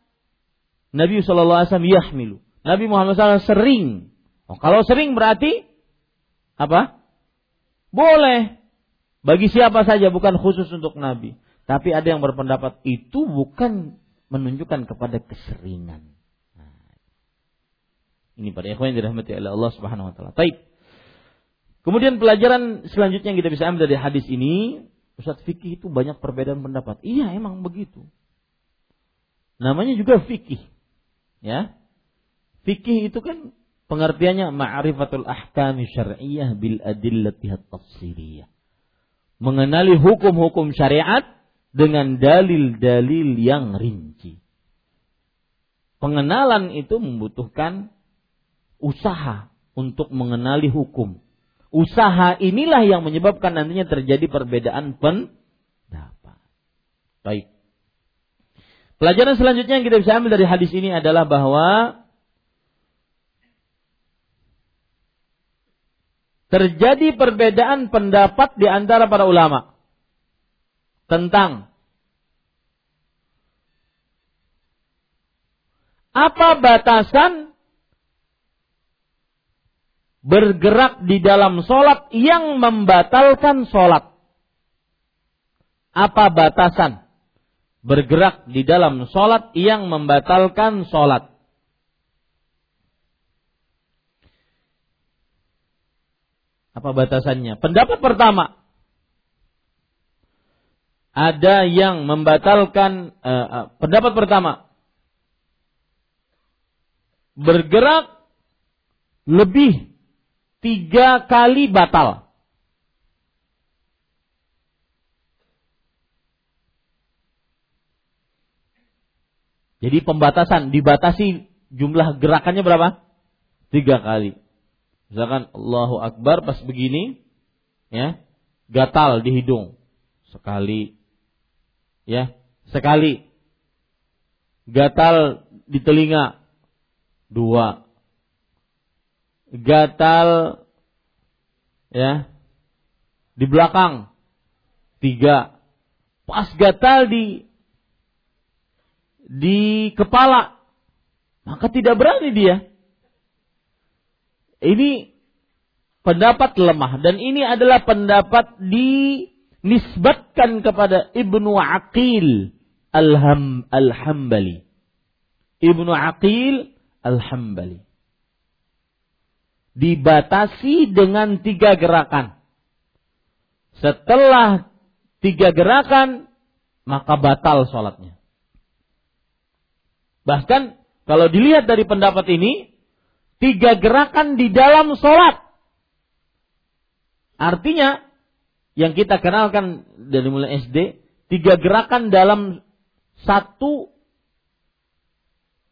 Nabi SAW yahmilu. Nabi Muhammad SAW sering. Oh, kalau sering berarti apa? Boleh. Bagi siapa saja bukan khusus untuk Nabi. Tapi ada yang berpendapat itu bukan menunjukkan kepada keseringan. Ini pada ikhwan yang dirahmati oleh Allah Subhanahu wa taala. Baik. Kemudian pelajaran selanjutnya yang kita bisa ambil dari hadis ini, Ustaz fikih itu banyak perbedaan pendapat. Iya, emang begitu. Namanya juga fikih. Ya. Fikih itu kan pengertiannya ma'rifatul ahkami syar'iyyah bil adillati tafsiriyah. Mengenali hukum-hukum syariat dengan dalil-dalil yang rinci. Pengenalan itu membutuhkan usaha untuk mengenali hukum. Usaha inilah yang menyebabkan nantinya terjadi perbedaan pendapat. Baik. Pelajaran selanjutnya yang kita bisa ambil dari hadis ini adalah bahwa terjadi perbedaan pendapat di antara para ulama tentang apa batasan bergerak di dalam sholat yang membatalkan sholat. Apa batasan bergerak di dalam sholat yang membatalkan sholat? Apa batasannya? Pendapat pertama, ada yang membatalkan uh, uh, pendapat pertama bergerak lebih tiga kali batal. Jadi pembatasan, dibatasi jumlah gerakannya berapa? Tiga kali. Misalkan Allahu Akbar pas begini, ya, gatal di hidung sekali, ya, sekali. Gatal di telinga dua, gatal ya di belakang tiga. Pas gatal di di kepala maka tidak berani dia. Ini pendapat lemah dan ini adalah pendapat dinisbatkan kepada Ibnu Aqil Al-Hambali. Ibnu Aqil Al-Hambali dibatasi dengan tiga gerakan. Setelah tiga gerakan, maka batal sholatnya. Bahkan kalau dilihat dari pendapat ini, tiga gerakan di dalam sholat. Artinya, yang kita kenalkan dari mulai SD, tiga gerakan dalam satu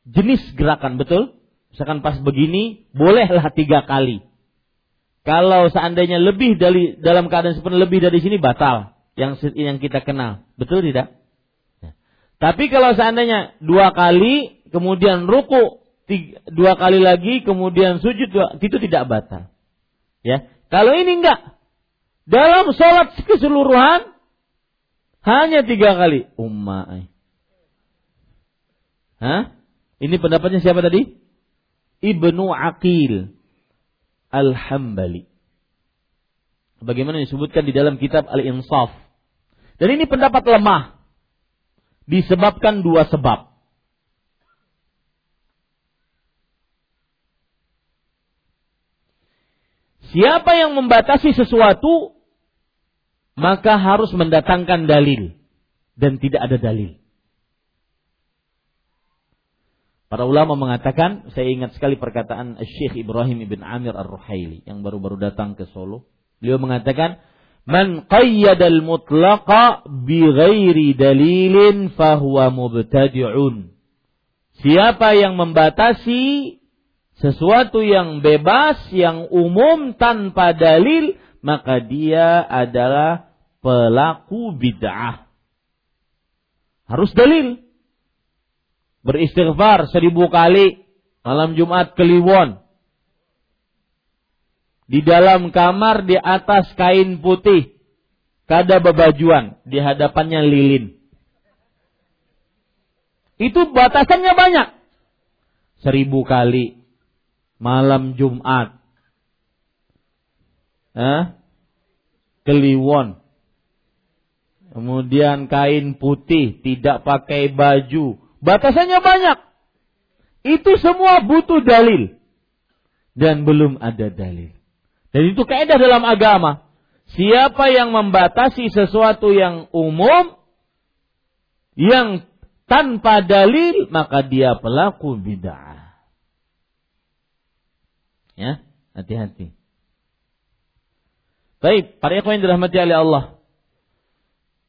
jenis gerakan, betul? Misalkan pas begini, bolehlah tiga kali. Kalau seandainya lebih dari dalam keadaan seperti lebih dari sini batal yang yang kita kenal, betul tidak? Ya. Tapi kalau seandainya dua kali, kemudian ruku tiga, dua kali lagi, kemudian sujud dua, itu tidak batal. Ya, kalau ini enggak, dalam sholat keseluruhan hanya tiga kali. Ummai. Hah? Ini pendapatnya siapa tadi? Ibnu Aqil Al-Hambali. Bagaimana disebutkan di dalam kitab Al-Insaf. Dan ini pendapat lemah. Disebabkan dua sebab. Siapa yang membatasi sesuatu, maka harus mendatangkan dalil. Dan tidak ada dalil. Para ulama mengatakan, saya ingat sekali perkataan Syekh Ibrahim ibn Amir Ar-Ruhaili yang baru-baru datang ke Solo. Beliau mengatakan, "Man qayyadal mutlaqa bi ghairi dalilin fahuwa mubtadi'un." Siapa yang membatasi sesuatu yang bebas, yang umum tanpa dalil, maka dia adalah pelaku bid'ah. Harus dalil beristighfar seribu kali malam Jumat Kliwon. Di dalam kamar di atas kain putih. Kada bebajuan. Di hadapannya lilin. Itu batasannya banyak. Seribu kali. Malam Jumat. Eh? Kliwon. Kemudian kain putih. Tidak pakai baju Batasannya banyak. Itu semua butuh dalil. Dan belum ada dalil. Dan itu kaidah dalam agama. Siapa yang membatasi sesuatu yang umum, yang tanpa dalil, maka dia pelaku bid'ah. Ya, hati-hati. Baik, para ikhwan yang dirahmati oleh Allah.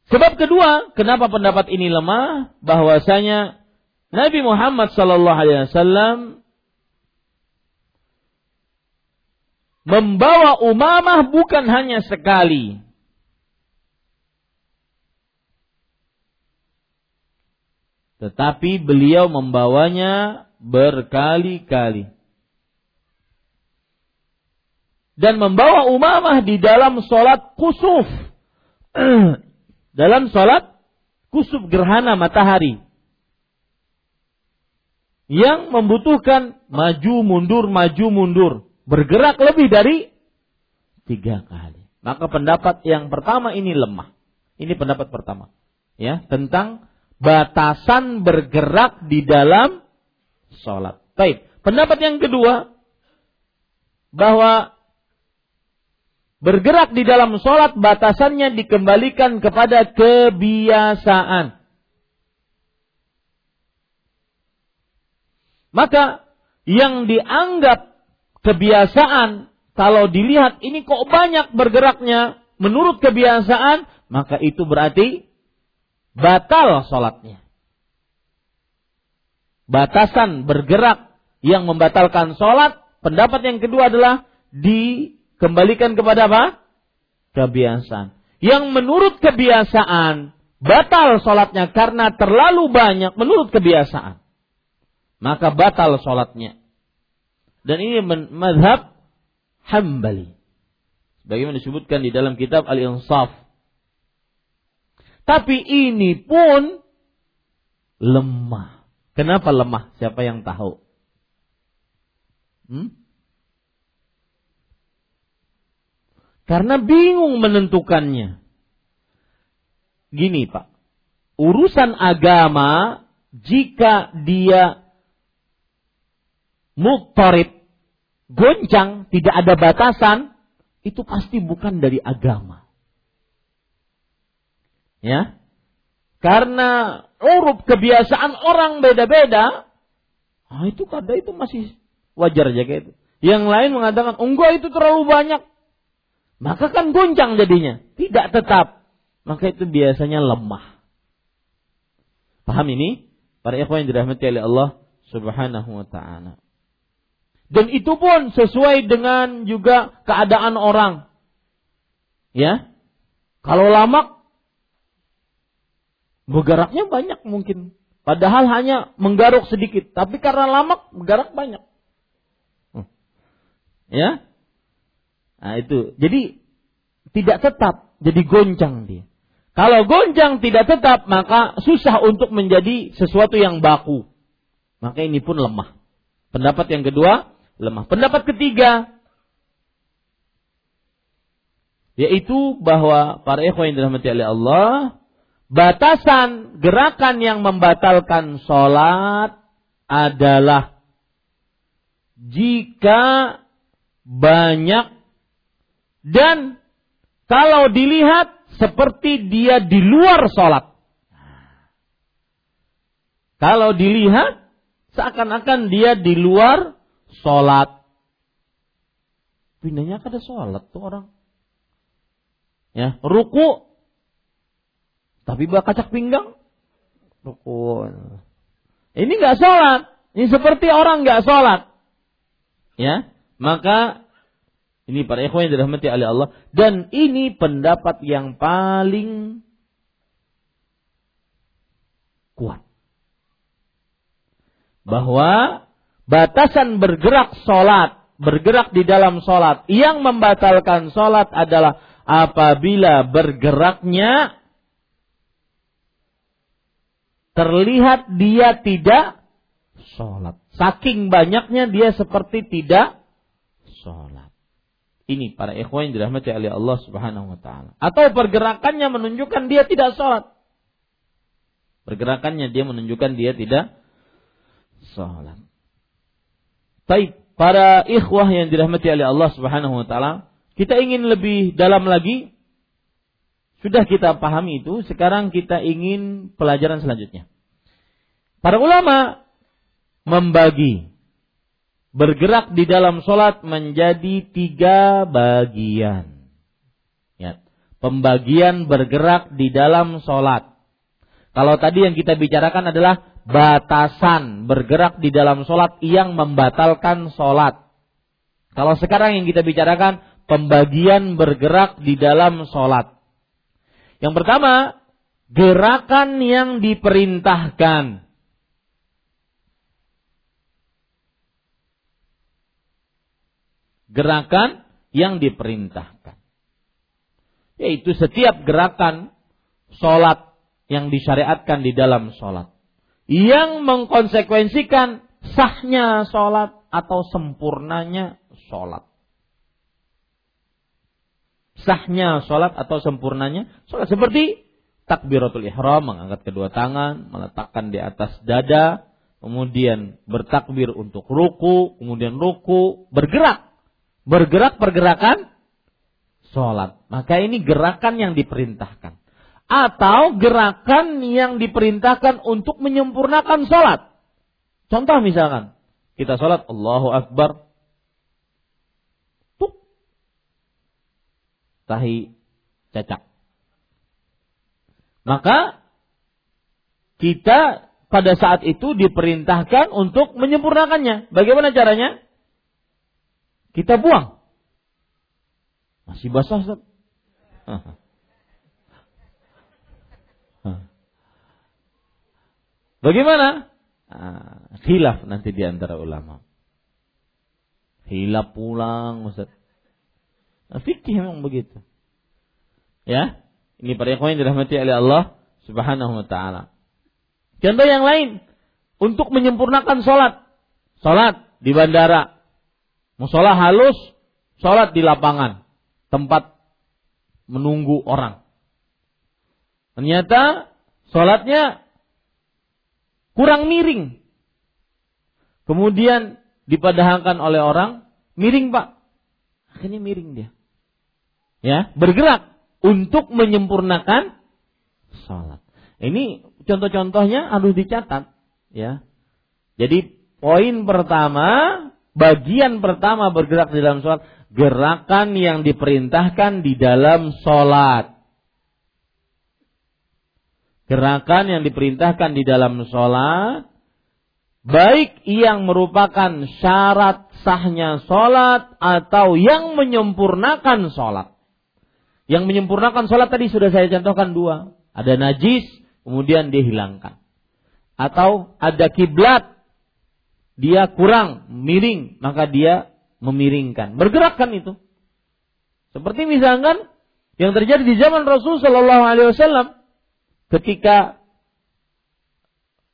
Sebab kedua, kenapa pendapat ini lemah? Bahwasanya Nabi Muhammad sallallahu alaihi wasallam membawa Umamah bukan hanya sekali. Tetapi beliau membawanya berkali-kali. Dan membawa Umamah di dalam sholat kusuf. dalam sholat kusuf gerhana matahari. Yang membutuhkan maju mundur maju mundur. Bergerak lebih dari tiga kali. Maka pendapat yang pertama ini lemah. Ini pendapat pertama. Ya tentang batasan bergerak di dalam sholat baik pendapat yang kedua bahwa Bergerak di dalam sholat batasannya dikembalikan kepada kebiasaan. Maka yang dianggap kebiasaan kalau dilihat ini kok banyak bergeraknya menurut kebiasaan maka itu berarti batal sholatnya. Batasan bergerak yang membatalkan sholat pendapat yang kedua adalah di Kembalikan kepada apa? Kebiasaan. Yang menurut kebiasaan batal sholatnya karena terlalu banyak menurut kebiasaan. Maka batal sholatnya. Dan ini madhab hambali. Bagaimana disebutkan di dalam kitab Al-Insaf. Tapi ini pun lemah. Kenapa lemah? Siapa yang tahu? Hmm? Karena bingung menentukannya. Gini Pak, urusan agama jika dia muktorib, goncang, tidak ada batasan, itu pasti bukan dari agama. Ya, karena urut kebiasaan orang beda-beda, ah itu kada itu masih wajar aja kayak itu. Yang lain mengatakan enggak itu terlalu banyak, maka kan goncang jadinya, tidak tetap. Maka itu biasanya lemah. Paham ini? Para ikhwan yang dirahmati oleh Allah Subhanahu wa taala. Dan itu pun sesuai dengan juga keadaan orang. Ya. Kalau lama bergeraknya banyak mungkin. Padahal hanya menggaruk sedikit, tapi karena lama bergerak banyak. Hmm. Ya, Nah itu. Jadi tidak tetap, jadi goncang dia. Kalau goncang tidak tetap, maka susah untuk menjadi sesuatu yang baku. Maka ini pun lemah. Pendapat yang kedua, lemah. Pendapat ketiga, yaitu bahwa para ikhwan yang dirahmati oleh Allah, batasan gerakan yang membatalkan sholat adalah jika banyak dan kalau dilihat seperti dia di luar sholat. Kalau dilihat Seakan-akan dia di luar sholat. Pindahnya ada sholat tuh orang. Ya, ruku. Tapi bawa kacak pinggang. Ruku. Ini nggak sholat. Ini seperti orang nggak sholat. Ya, maka ini para ikhwan yang dirahmati oleh Allah dan ini pendapat yang paling kuat bahwa batasan bergerak sholat, bergerak di dalam sholat, yang membatalkan sholat adalah apabila bergeraknya terlihat dia tidak sholat. Saking banyaknya dia seperti tidak sholat. Ini para ikhwan yang dirahmati oleh Allah Subhanahu wa taala. Atau pergerakannya menunjukkan dia tidak sholat. Pergerakannya dia menunjukkan dia tidak sholat. Baik, para ikhwah yang dirahmati oleh Allah Subhanahu wa taala, kita ingin lebih dalam lagi. Sudah kita pahami itu, sekarang kita ingin pelajaran selanjutnya. Para ulama membagi bergerak di dalam sholat menjadi tiga bagian. Ya. Pembagian bergerak di dalam sholat. Kalau tadi yang kita bicarakan adalah batasan bergerak di dalam sholat yang membatalkan sholat. Kalau sekarang yang kita bicarakan pembagian bergerak di dalam sholat. Yang pertama, gerakan yang diperintahkan. Gerakan yang diperintahkan. Yaitu setiap gerakan sholat yang disyariatkan di dalam sholat yang mengkonsekuensikan sahnya sholat atau sempurnanya sholat. Sahnya sholat atau sempurnanya sholat. Seperti takbiratul ihram, mengangkat kedua tangan, meletakkan di atas dada, kemudian bertakbir untuk ruku, kemudian ruku, bergerak. Bergerak pergerakan sholat. Maka ini gerakan yang diperintahkan atau gerakan yang diperintahkan untuk menyempurnakan sholat. Contoh misalkan, kita sholat Allahu Akbar, tuk, tahi cacak. Maka kita pada saat itu diperintahkan untuk menyempurnakannya. Bagaimana caranya? Kita buang. Masih basah, Ustaz. Bagaimana? Nah, khilaf nanti di antara ulama. Khilaf pulang, Ustaz. Nah, fikih memang begitu. Ya, ini para ikhwan yang dirahmati oleh Allah Subhanahu wa taala. Contoh yang lain untuk menyempurnakan sholat, sholat di bandara, musola halus, sholat di lapangan, tempat menunggu orang. Ternyata sholatnya kurang miring. Kemudian dipadahkan oleh orang, miring pak. Akhirnya miring dia. Ya, bergerak untuk menyempurnakan sholat. Ini contoh-contohnya harus dicatat. Ya, jadi poin pertama, bagian pertama bergerak di dalam sholat, gerakan yang diperintahkan di dalam sholat gerakan yang diperintahkan di dalam sholat, baik yang merupakan syarat sahnya sholat atau yang menyempurnakan sholat. Yang menyempurnakan sholat tadi sudah saya contohkan dua. Ada najis, kemudian dihilangkan. Atau ada kiblat, dia kurang miring, maka dia memiringkan. Bergerakkan itu. Seperti misalkan yang terjadi di zaman Rasul Shallallahu Alaihi Wasallam ketika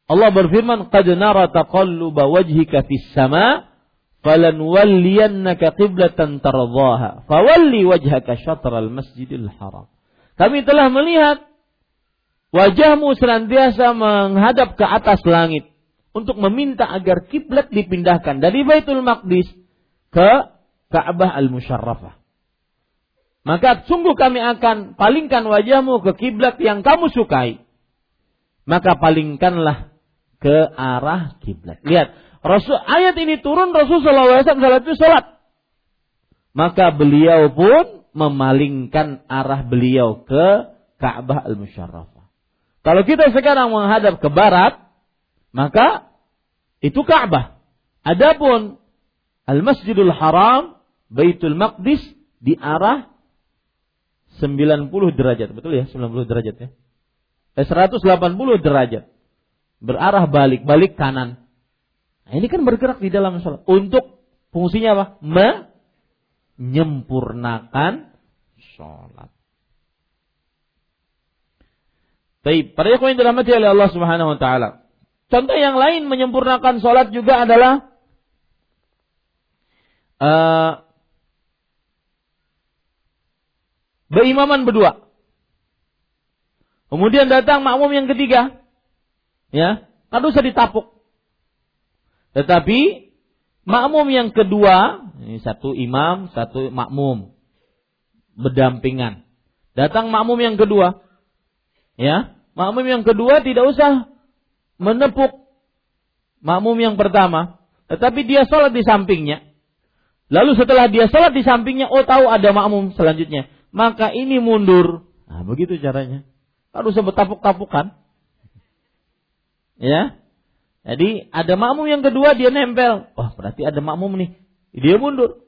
Allah berfirman qad nara taqalluba wajhika fis sama falan walliyannaka qiblatan tardhaha fawalli wajhaka syatral masjidil haram kami telah melihat wajahmu senantiasa menghadap ke atas langit untuk meminta agar kiblat dipindahkan dari Baitul Maqdis ke Ka'bah al-Musyarrafah maka sungguh kami akan palingkan wajahmu ke kiblat yang kamu sukai. Maka palingkanlah ke arah kiblat. Lihat, Rasul ayat ini turun Rasul sallallahu alaihi wasallam itu salat. Maka beliau pun memalingkan arah beliau ke Ka'bah al-Musyarrafah. Kalau kita sekarang menghadap ke barat, maka itu Ka'bah. Adapun Al-Masjidul Haram, Baitul Maqdis di arah 90 derajat. Betul ya? 90 derajat ya. Eh, 180 derajat. Berarah balik, balik kanan. Nah, ini kan bergerak di dalam sholat. Untuk fungsinya apa? Menyempurnakan sholat. Baik, para yang dirahmati oleh Allah Subhanahu wa taala. Contoh yang lain menyempurnakan sholat juga adalah uh, berimaman berdua. Kemudian datang makmum yang ketiga. Ya, kan usah ditapuk. Tetapi makmum yang kedua, ini satu imam, satu makmum berdampingan. Datang makmum yang kedua. Ya, makmum yang kedua tidak usah menepuk makmum yang pertama, tetapi dia sholat di sampingnya. Lalu setelah dia sholat di sampingnya, oh tahu ada makmum selanjutnya. Maka ini mundur. Nah, begitu caranya harus bertapuk-tapukan. Ya. Jadi ada makmum yang kedua dia nempel. Wah, berarti ada makmum nih. Dia mundur.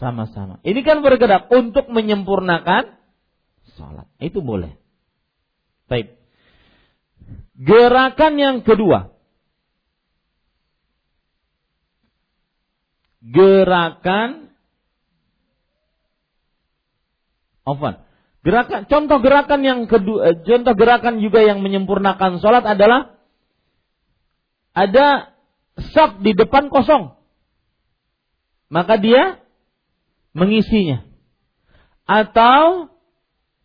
Sama-sama. Ini kan bergerak untuk menyempurnakan salat. Itu boleh. Baik. Gerakan yang kedua. Gerakan Ovan. Gerakan contoh gerakan yang kedua, eh, contoh gerakan juga yang menyempurnakan sholat adalah ada saf di depan kosong. Maka dia mengisinya. Atau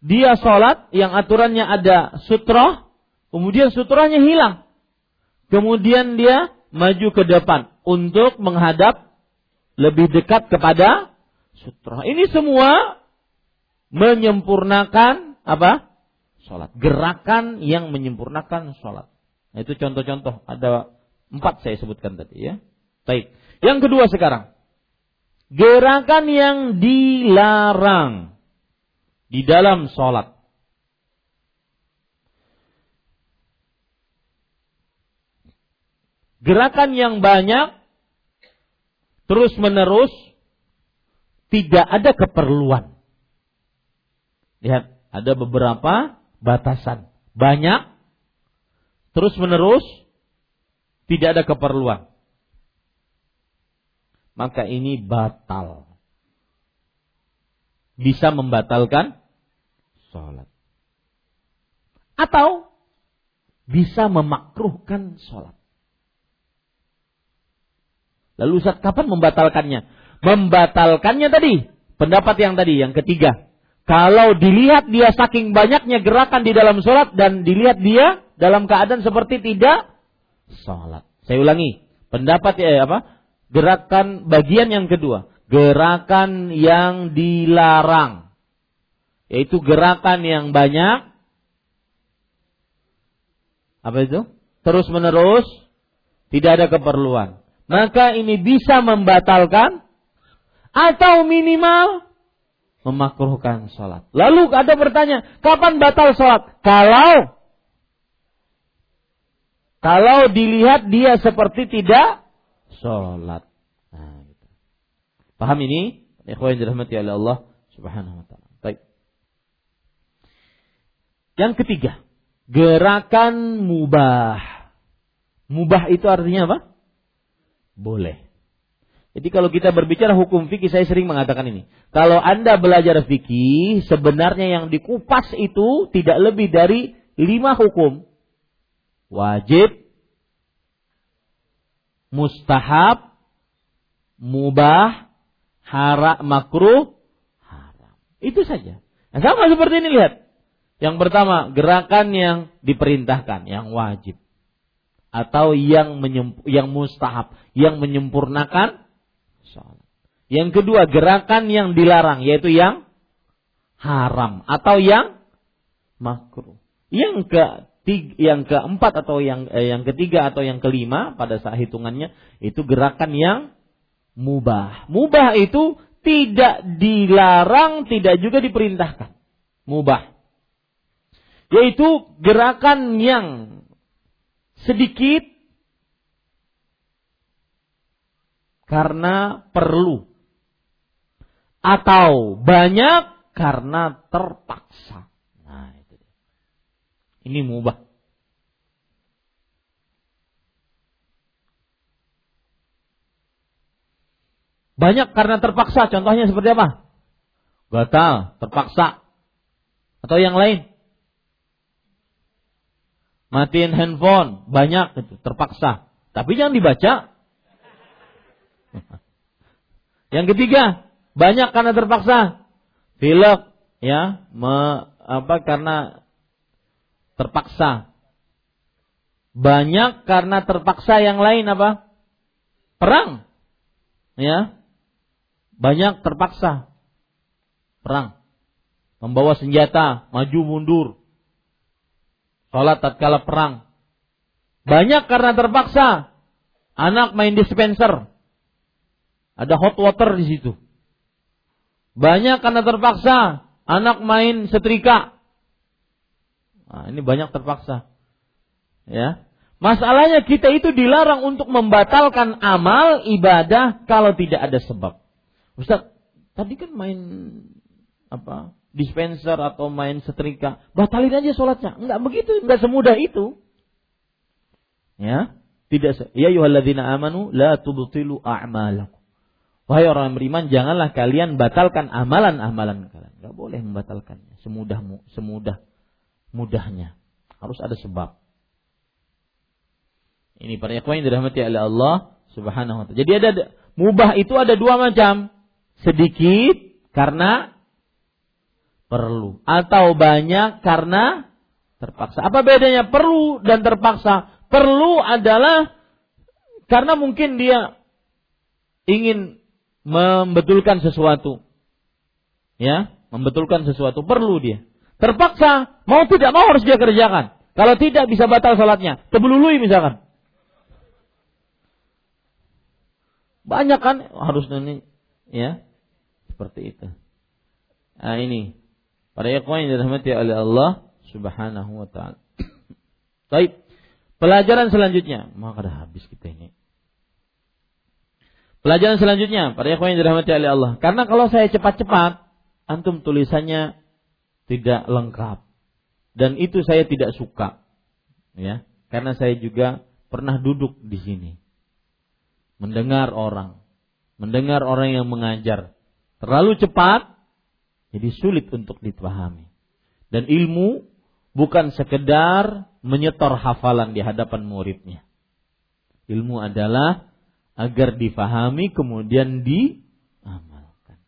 dia sholat yang aturannya ada sutroh, kemudian sutrohnya hilang. Kemudian dia maju ke depan untuk menghadap lebih dekat kepada sutroh. Ini semua menyempurnakan apa? Sholat. Gerakan yang menyempurnakan sholat. Nah, itu contoh-contoh. Ada empat saya sebutkan tadi ya. Baik. Yang kedua sekarang. Gerakan yang dilarang di dalam sholat. Gerakan yang banyak terus menerus tidak ada keperluan. Lihat, ada beberapa batasan. Banyak, terus menerus, tidak ada keperluan. Maka ini batal. Bisa membatalkan sholat. Atau bisa memakruhkan sholat. Lalu Ustaz, kapan membatalkannya? Membatalkannya tadi. Pendapat yang tadi, yang ketiga. Kalau dilihat dia saking banyaknya gerakan di dalam sholat dan dilihat dia dalam keadaan seperti tidak sholat. Saya ulangi, pendapat ya apa? Gerakan bagian yang kedua, gerakan yang dilarang, yaitu gerakan yang banyak. Apa itu? Terus menerus, tidak ada keperluan. Maka ini bisa membatalkan atau minimal memakruhkan sholat. Lalu ada bertanya, kapan batal sholat? Kalau kalau dilihat dia seperti tidak sholat. Nah, gitu. Paham ini? Ikhwan dirahmati oleh Allah Subhanahu wa taala. Baik. Yang ketiga, gerakan mubah. Mubah itu artinya apa? Boleh. Jadi kalau kita berbicara hukum fikih, saya sering mengatakan ini. Kalau Anda belajar fikih, sebenarnya yang dikupas itu tidak lebih dari lima hukum. Wajib, mustahab, mubah, haram, makruh, haram. Itu saja. Nah, sama seperti ini lihat. Yang pertama, gerakan yang diperintahkan, yang wajib. Atau yang yang mustahab, yang menyempurnakan sholat. Yang kedua, gerakan yang dilarang, yaitu yang haram atau yang makruh. Yang tiga, yang keempat atau yang eh, yang ketiga atau yang kelima pada saat hitungannya itu gerakan yang mubah. Mubah itu tidak dilarang, tidak juga diperintahkan. Mubah. Yaitu gerakan yang sedikit karena perlu atau banyak karena terpaksa. Nah, itu Ini mubah. Banyak karena terpaksa. Contohnya seperti apa? Gatal, terpaksa. Atau yang lain? Matiin handphone, banyak itu, terpaksa. Tapi jangan dibaca. yang ketiga, banyak karena terpaksa. Pilek ya me, apa karena terpaksa. Banyak karena terpaksa yang lain apa? Perang ya. Banyak terpaksa. Perang. Membawa senjata maju mundur sholat tatkala perang banyak karena terpaksa anak main dispenser ada hot water di situ banyak karena terpaksa anak main setrika. Nah, ini banyak terpaksa. Ya. Masalahnya kita itu dilarang untuk membatalkan amal ibadah kalau tidak ada sebab. Ustaz, tadi kan main apa? Dispenser atau main setrika, batalin aja sholatnya. Enggak begitu, enggak semudah itu. Ya, tidak ya ayyuhalladzina amanu la tubtilu a'malakum. Wahai orang beriman, janganlah kalian batalkan amalan-amalan kalian. Gak boleh membatalkannya semudah semudah mudahnya. Harus ada sebab. Ini para ikhwan yang dirahmati oleh Allah Subhanahu wa taala. Jadi ada mubah itu ada dua macam. Sedikit karena perlu atau banyak karena terpaksa. Apa bedanya perlu dan terpaksa? Perlu adalah karena mungkin dia ingin membetulkan sesuatu. Ya, membetulkan sesuatu perlu dia. Terpaksa mau tidak mau harus dia kerjakan. Kalau tidak bisa batal salatnya. Tebelului misalkan. Banyak kan harus ini ya. Seperti itu. Nah ini para ikhwan yang dirahmati oleh Allah Subhanahu wa taala. Baik. Pelajaran selanjutnya, maka dah habis kita ini. Pelajaran selanjutnya, para ikhwan yang dirahmati oleh Allah. Karena kalau saya cepat-cepat, antum tulisannya tidak lengkap. Dan itu saya tidak suka. Ya, karena saya juga pernah duduk di sini. Mendengar orang, mendengar orang yang mengajar terlalu cepat jadi sulit untuk dipahami. Dan ilmu bukan sekedar menyetor hafalan di hadapan muridnya. Ilmu adalah agar difahami kemudian diamalkan.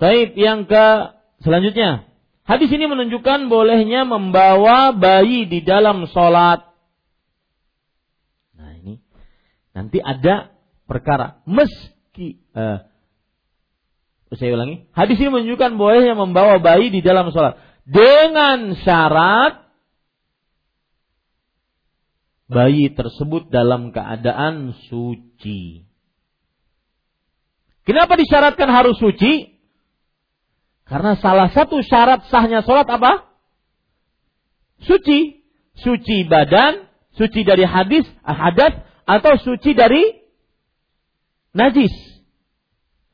Baik, yang ke selanjutnya. Hadis ini menunjukkan bolehnya membawa bayi di dalam sholat. Nah ini nanti ada perkara meski uh, saya ulangi. Hadis ini menunjukkan bolehnya membawa bayi di dalam sholat dengan syarat bayi tersebut dalam keadaan suci. Kenapa disyaratkan harus suci? Karena salah satu syarat sahnya sholat apa? Suci. Suci badan, suci dari hadis, hadat, atau suci dari najis.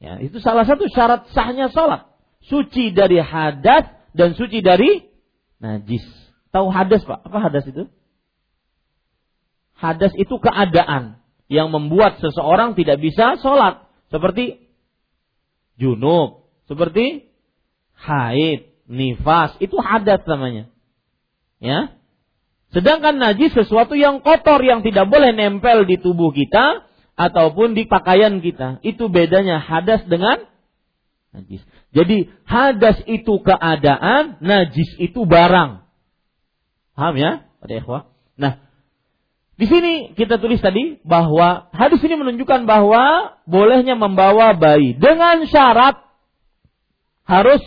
Ya, itu salah satu syarat sahnya sholat. Suci dari hadas dan suci dari najis. Tahu hadas pak? Apa hadas itu? hadas itu keadaan yang membuat seseorang tidak bisa sholat. Seperti junub, seperti haid, nifas, itu hadas namanya. Ya. Sedangkan najis sesuatu yang kotor yang tidak boleh nempel di tubuh kita ataupun di pakaian kita. Itu bedanya hadas dengan najis. Jadi hadas itu keadaan, najis itu barang. Paham ya? Pada ikhwah. Nah, di sini kita tulis tadi bahwa hadis ini menunjukkan bahwa bolehnya membawa bayi dengan syarat harus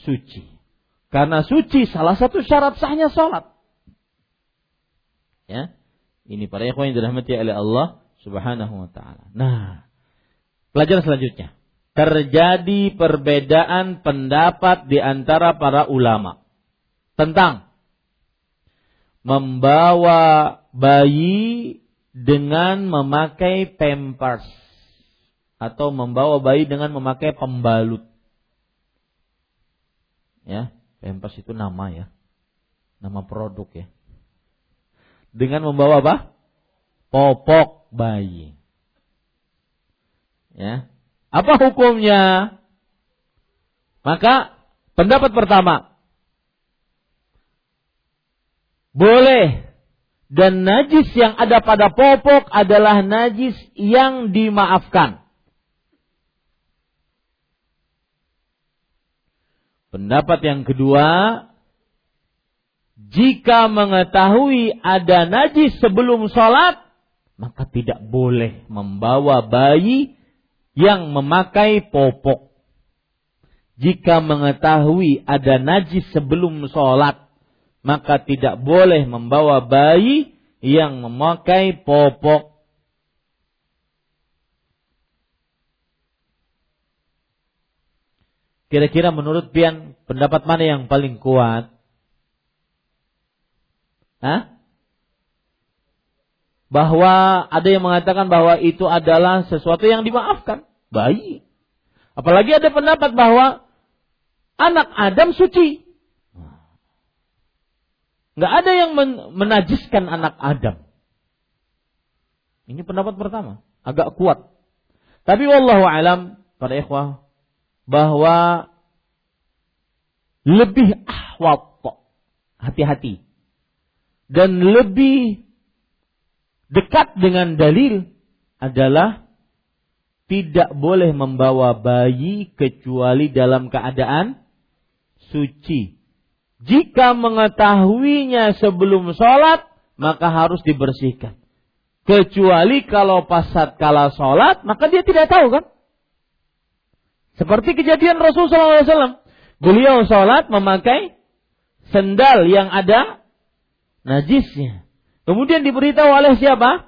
suci. Karena suci salah satu syarat sahnya sholat. Ya. Ini para ikhwan yang dirahmati oleh Allah Subhanahu wa taala. Nah, pelajaran selanjutnya. Terjadi perbedaan pendapat di antara para ulama tentang membawa bayi dengan memakai pampers atau membawa bayi dengan memakai pembalut. Ya, pampers itu nama ya. Nama produk ya dengan membawa apa? Popok bayi. Ya. Apa hukumnya? Maka pendapat pertama boleh dan najis yang ada pada popok adalah najis yang dimaafkan. Pendapat yang kedua, jika mengetahui ada najis sebelum sholat, maka tidak boleh membawa bayi yang memakai popok. Jika mengetahui ada najis sebelum sholat, maka tidak boleh membawa bayi yang memakai popok. Kira-kira menurut Pian, pendapat mana yang paling kuat? Hah? Bahwa ada yang mengatakan bahwa itu adalah sesuatu yang dimaafkan. Baik. Apalagi ada pendapat bahwa anak Adam suci. Nggak ada yang menajiskan anak Adam. Ini pendapat pertama, agak kuat. Tapi wallahu alam para ikhwah bahwa lebih ahwat hati-hati dan lebih dekat dengan dalil adalah tidak boleh membawa bayi kecuali dalam keadaan suci. Jika mengetahuinya sebelum sholat, maka harus dibersihkan. Kecuali kalau pas saat kala sholat, maka dia tidak tahu kan? Seperti kejadian Rasulullah SAW. Beliau sholat memakai sendal yang ada najisnya. Kemudian diberitahu oleh siapa?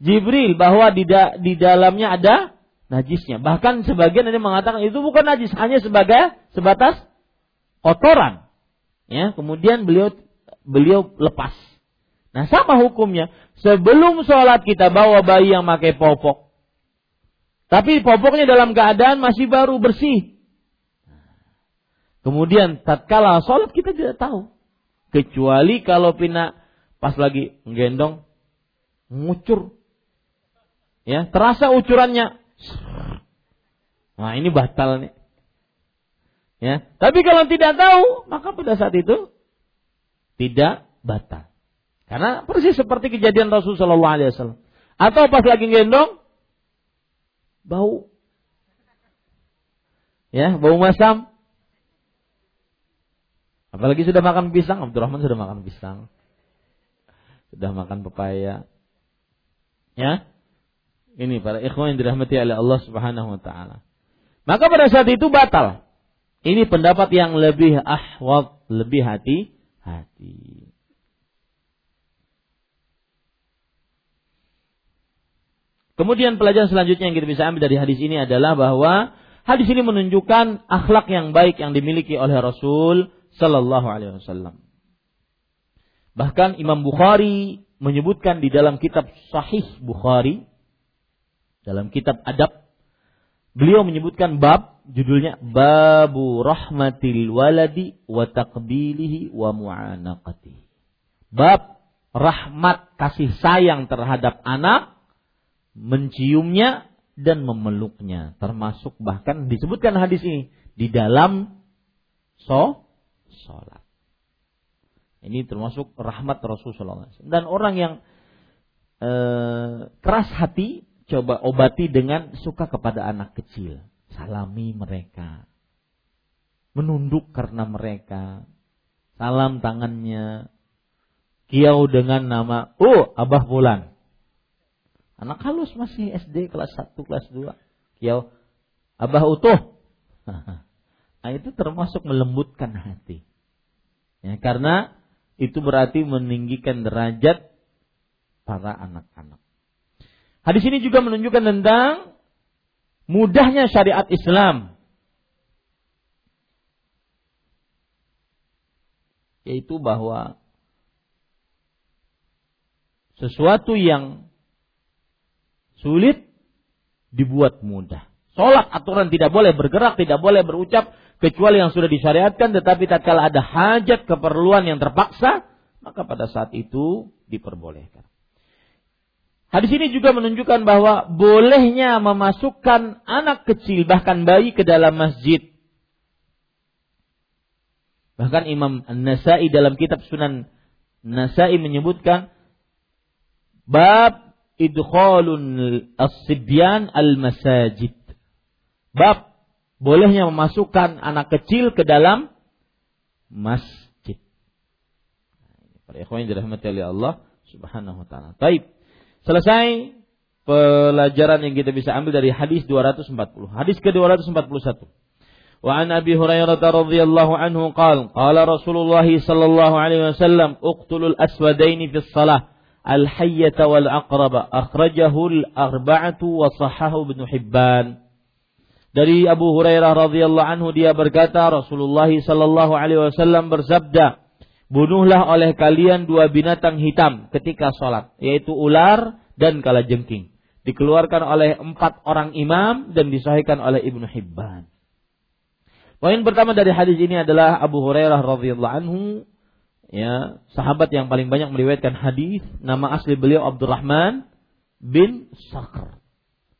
Jibril bahwa di, da, di dalamnya ada najisnya. Bahkan sebagian ada mengatakan itu bukan najis, hanya sebagai sebatas kotoran. Ya, kemudian beliau beliau lepas. Nah, sama hukumnya. Sebelum sholat kita bawa bayi yang pakai popok. Tapi popoknya dalam keadaan masih baru bersih. Kemudian tatkala sholat kita tidak tahu. Kecuali kalau pina pas lagi menggendong ngucur. Ya, terasa ucurannya. Nah, ini batal nih. Ya, tapi kalau tidak tahu, maka pada saat itu tidak batal. Karena persis seperti kejadian Rasulullah SAW. Atau pas lagi gendong, bau. Ya, bau masam. Apalagi sudah makan pisang, Abdurrahman sudah makan pisang. Sudah makan pepaya. Ya. Ini para ikhwan yang dirahmati oleh Allah Subhanahu wa taala. Maka pada saat itu batal. Ini pendapat yang lebih ahwat, lebih hati-hati. Kemudian pelajaran selanjutnya yang kita bisa ambil dari hadis ini adalah bahwa hadis ini menunjukkan akhlak yang baik yang dimiliki oleh Rasul Sallallahu Alaihi Wasallam. Bahkan Imam Bukhari menyebutkan di dalam kitab Sahih Bukhari, dalam kitab Adab, beliau menyebutkan bab judulnya Babu Rahmatil Waladi wa Taqbilihi wa Mu'anaqati. Bab rahmat kasih sayang terhadap anak, menciumnya dan memeluknya, termasuk bahkan disebutkan hadis ini di dalam so sholat. Ini termasuk rahmat Rasulullah SAW. Dan orang yang e, keras hati coba obati dengan suka kepada anak kecil. Salami mereka. Menunduk karena mereka. Salam tangannya. Kiau dengan nama, oh Abah Bulan. Anak halus masih SD kelas 1, kelas 2. Kiau, Abah utuh. Nah, itu termasuk melembutkan hati. Ya, karena itu berarti meninggikan derajat para anak-anak. Hadis ini juga menunjukkan tentang mudahnya syariat Islam. Yaitu bahwa sesuatu yang sulit dibuat mudah. Sholat aturan tidak boleh bergerak, tidak boleh berucap kecuali yang sudah disyariatkan tetapi tatkala ada hajat keperluan yang terpaksa maka pada saat itu diperbolehkan. Hadis ini juga menunjukkan bahwa bolehnya memasukkan anak kecil bahkan bayi ke dalam masjid. Bahkan Imam An-Nasai dalam kitab Sunan Nasai menyebutkan bab idkhalun as-sibyan al-masajid. Bab bolehnya memasukkan anak kecil ke dalam masjid. Para ikhwan yang dirahmati oleh Allah Subhanahu wa taala. Baik. Selesai pelajaran yang kita bisa ambil dari hadis 240. Hadis ke-241. Wa an Abi Hurairah radhiyallahu anhu qala qala Rasulullah sallallahu alaihi wasallam uqtulul aswadaini fi shalah al hayyata wal aqraba akhrajahu al arba'atu wa sahahu Ibnu Hibban. Dari Abu Hurairah radhiyallahu anhu dia berkata Rasulullah sallallahu alaihi wasallam bersabda bunuhlah oleh kalian dua binatang hitam ketika sholat, yaitu ular dan kalajengking. Dikeluarkan oleh empat orang imam dan disahihkan oleh Ibnu Hibban. Poin pertama dari hadis ini adalah Abu Hurairah radhiyallahu anhu ya, sahabat yang paling banyak meriwayatkan hadis, nama asli beliau Abdurrahman bin Sakhr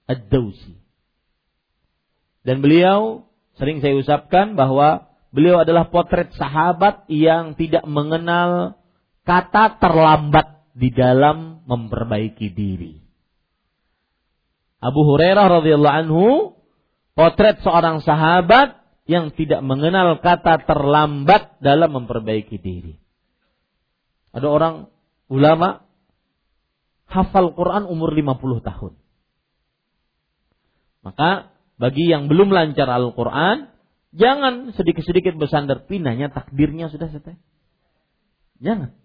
Ad-Dausi. Dan beliau sering saya usapkan bahwa Beliau adalah potret sahabat yang tidak mengenal kata terlambat di dalam memperbaiki diri. Abu Hurairah radhiyallahu anhu potret seorang sahabat yang tidak mengenal kata terlambat dalam memperbaiki diri. Ada orang ulama hafal Quran umur 50 tahun. Maka bagi yang belum lancar Al-Quran, Jangan sedikit-sedikit bersandar pinahnya takdirnya sudah selesai. Jangan.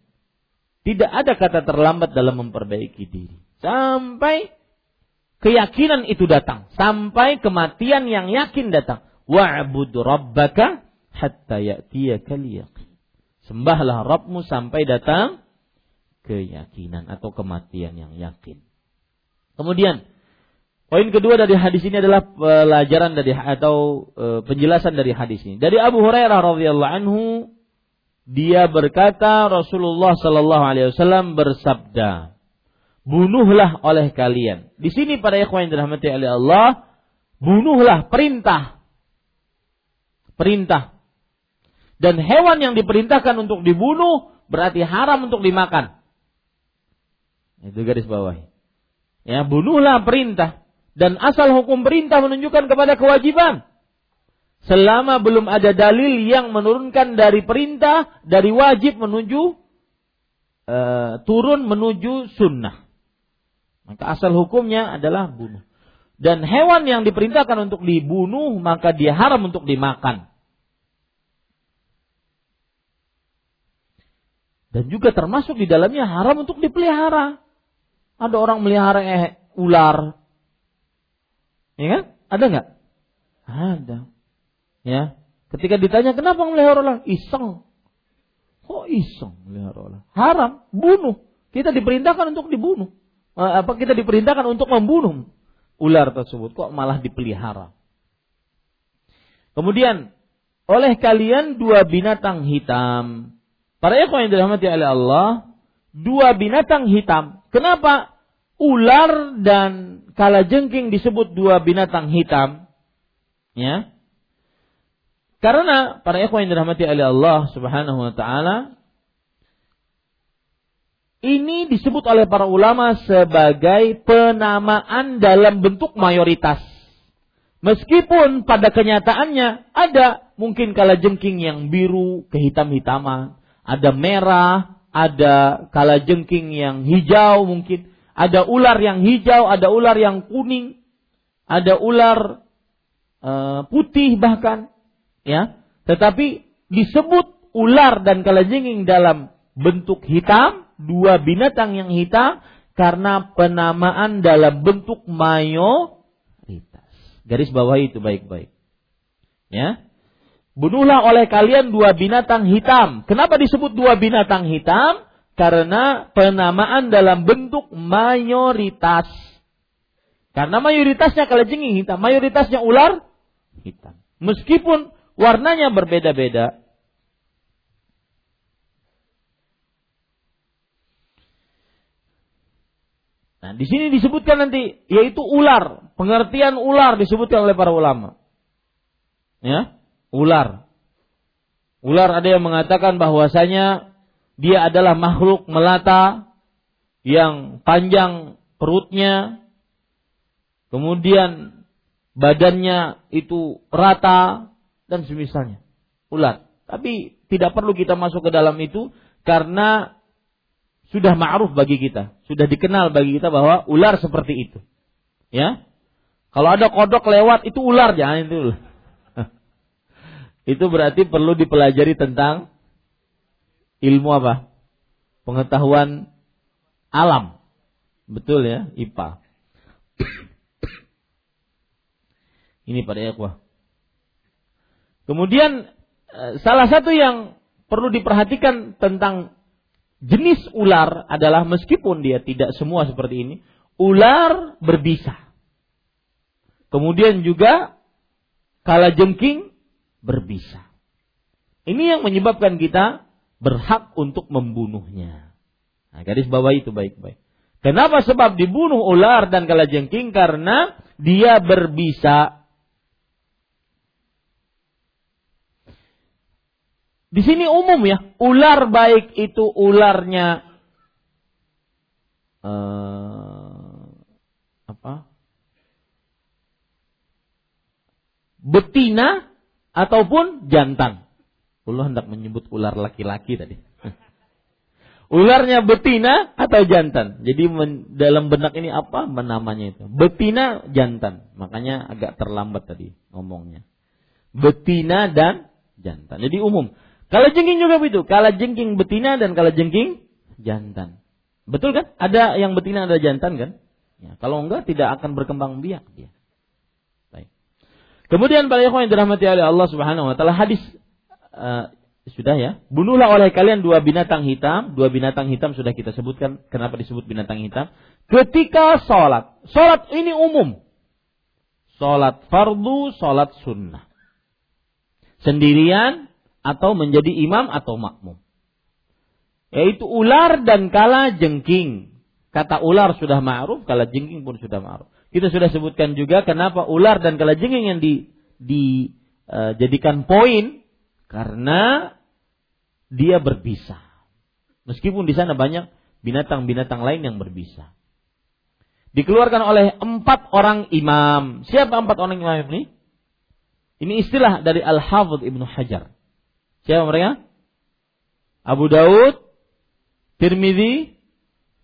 Tidak ada kata terlambat dalam memperbaiki diri. Sampai keyakinan itu datang. Sampai kematian yang yakin datang. Wa'bud rabbaka hatta ya'tiyaka yakin. Sembahlah Rabbmu sampai datang keyakinan atau kematian yang yakin. Kemudian Poin kedua dari hadis ini adalah pelajaran dari atau e, penjelasan dari hadis ini. Dari Abu Hurairah radhiyallahu anhu dia berkata Rasulullah sallallahu alaihi wasallam bersabda, "Bunuhlah oleh kalian." Di sini para ikhwan yang dirahmati oleh Allah, bunuhlah perintah. Perintah. Dan hewan yang diperintahkan untuk dibunuh berarti haram untuk dimakan. Itu garis bawah. Ya, bunuhlah perintah. Dan asal hukum perintah menunjukkan kepada kewajiban. Selama belum ada dalil yang menurunkan dari perintah, dari wajib menuju uh, turun menuju sunnah. Maka asal hukumnya adalah bunuh. Dan hewan yang diperintahkan untuk dibunuh maka dia haram untuk dimakan. Dan juga termasuk di dalamnya haram untuk dipelihara. Ada orang melihara eh, ular, Ya kan? Ada nggak? Ada. Ya. Ketika ditanya kenapa melihara ular? Iseng. Kok iseng melihara ular? Haram, bunuh. Kita diperintahkan untuk dibunuh. Eh, apa kita diperintahkan untuk membunuh ular tersebut? Kok malah dipelihara? Kemudian oleh kalian dua binatang hitam. Para ikhwan yang dirahmati oleh Allah, dua binatang hitam. Kenapa ular dan kala jengking disebut dua binatang hitam, ya. Karena para ikhwan yang dirahmati oleh Allah Subhanahu wa taala ini disebut oleh para ulama sebagai penamaan dalam bentuk mayoritas. Meskipun pada kenyataannya ada mungkin kala jengking yang biru kehitam-hitaman, ada merah, ada kala jengking yang hijau mungkin, ada ular yang hijau, ada ular yang kuning, ada ular uh, putih bahkan, ya. Tetapi disebut ular dan kalajengking dalam bentuk hitam, dua binatang yang hitam, karena penamaan dalam bentuk mayoritas. Garis bawah itu baik-baik. Ya. Bunuhlah oleh kalian dua binatang hitam. Kenapa disebut dua binatang hitam? Karena penamaan dalam bentuk mayoritas. Karena mayoritasnya kalau jengking hitam, mayoritasnya ular hitam. Meskipun warnanya berbeda-beda, Nah, di sini disebutkan nanti yaitu ular, pengertian ular disebutkan oleh para ulama. Ya, ular. Ular ada yang mengatakan bahwasanya dia adalah makhluk melata yang panjang perutnya, kemudian badannya itu rata dan semisalnya. Ular. Tapi tidak perlu kita masuk ke dalam itu karena sudah ma'ruf bagi kita, sudah dikenal bagi kita bahwa ular seperti itu. Ya. Kalau ada kodok lewat itu ular jangan itu. itu berarti perlu dipelajari tentang ilmu apa? Pengetahuan alam. Betul ya, IPA. Ini pada ikhwah. Kemudian eh, salah satu yang perlu diperhatikan tentang jenis ular adalah meskipun dia tidak semua seperti ini, ular berbisa. Kemudian juga kala jengking berbisa. Ini yang menyebabkan kita berhak untuk membunuhnya. Nah, garis bawah itu baik-baik. Kenapa sebab dibunuh ular dan kala jengking? Karena dia berbisa. Di sini umum ya, ular baik itu ularnya uh, apa? Betina ataupun jantan. Allah hendak menyebut ular laki-laki tadi. Ularnya betina atau jantan. Jadi men, dalam benak ini apa namanya itu? Betina jantan. Makanya agak terlambat tadi ngomongnya. Betina dan jantan. Jadi umum. Kalau jengking juga begitu. Kala jengking betina dan kala jengking jantan. Betul kan? Ada yang betina ada jantan kan? Ya, kalau enggak tidak akan berkembang biak dia. Baik. Kemudian para ikhwan yang dirahmati oleh Allah Subhanahu wa taala hadis uh, sudah ya. Bunuhlah oleh kalian dua binatang hitam. Dua binatang hitam sudah kita sebutkan. Kenapa disebut binatang hitam? Ketika sholat. Sholat ini umum. Sholat fardu, sholat sunnah. Sendirian atau menjadi imam atau makmum. Yaitu ular dan kala jengking. Kata ular sudah ma'ruf, kala jengking pun sudah ma'ruf. Kita sudah sebutkan juga kenapa ular dan kala jengking yang dijadikan di, uh, poin karena dia berbisa. Meskipun di sana banyak binatang-binatang lain yang berbisa. Dikeluarkan oleh empat orang imam. Siapa empat orang imam ini? Ini istilah dari Al-Hafidh Ibnu Hajar. Siapa mereka? Abu Daud, Tirmidzi,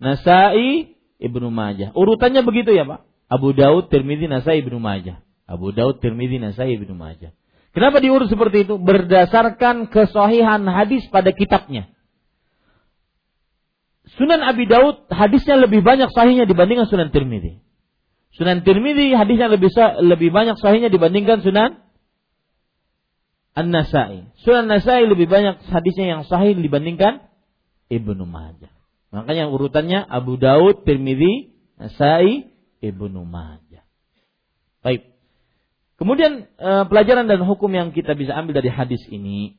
Nasai, Ibnu Majah. Urutannya begitu ya Pak? Abu Daud, Tirmidzi, Nasai, Ibnu Majah. Abu Daud, Tirmidzi, Nasai, Ibnu Majah. Kenapa diurut seperti itu? Berdasarkan kesohihan hadis pada kitabnya. Sunan Abi Daud hadisnya lebih banyak sahihnya dibandingkan Sunan Tirmidzi. Sunan Tirmidzi hadisnya lebih lebih banyak sahihnya dibandingkan Sunan An-Nasai. Sunan Nasai lebih banyak hadisnya yang sahih dibandingkan Ibnu Majah. Makanya urutannya Abu Daud, Tirmidzi, Nasai, Ibnu Majah. Baik. Kemudian eh, pelajaran dan hukum yang kita bisa ambil dari hadis ini.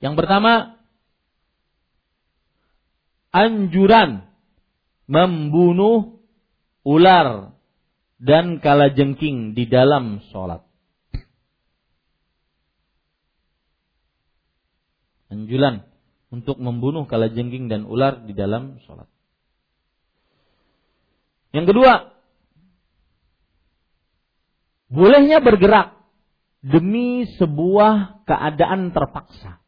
Yang pertama, anjuran membunuh ular dan kalajengking di dalam sholat. anjuran untuk membunuh kalajengking dan ular di dalam sholat. Yang kedua, bolehnya bergerak demi sebuah keadaan terpaksa.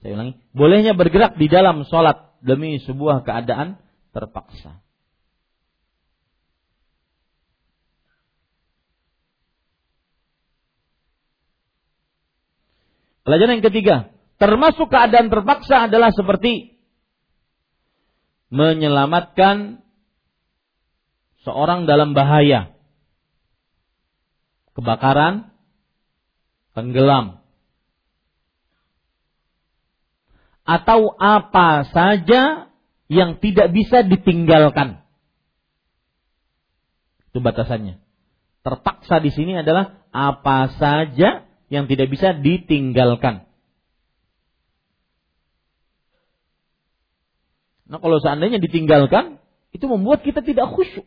Saya ulangi, bolehnya bergerak di dalam sholat demi sebuah keadaan terpaksa. Pelajaran yang ketiga, termasuk keadaan terpaksa adalah seperti menyelamatkan seorang dalam bahaya kebakaran, tenggelam, atau apa saja yang tidak bisa ditinggalkan. Itu batasannya. Terpaksa di sini adalah apa saja yang tidak bisa ditinggalkan. Nah kalau seandainya ditinggalkan, itu membuat kita tidak khusyuk.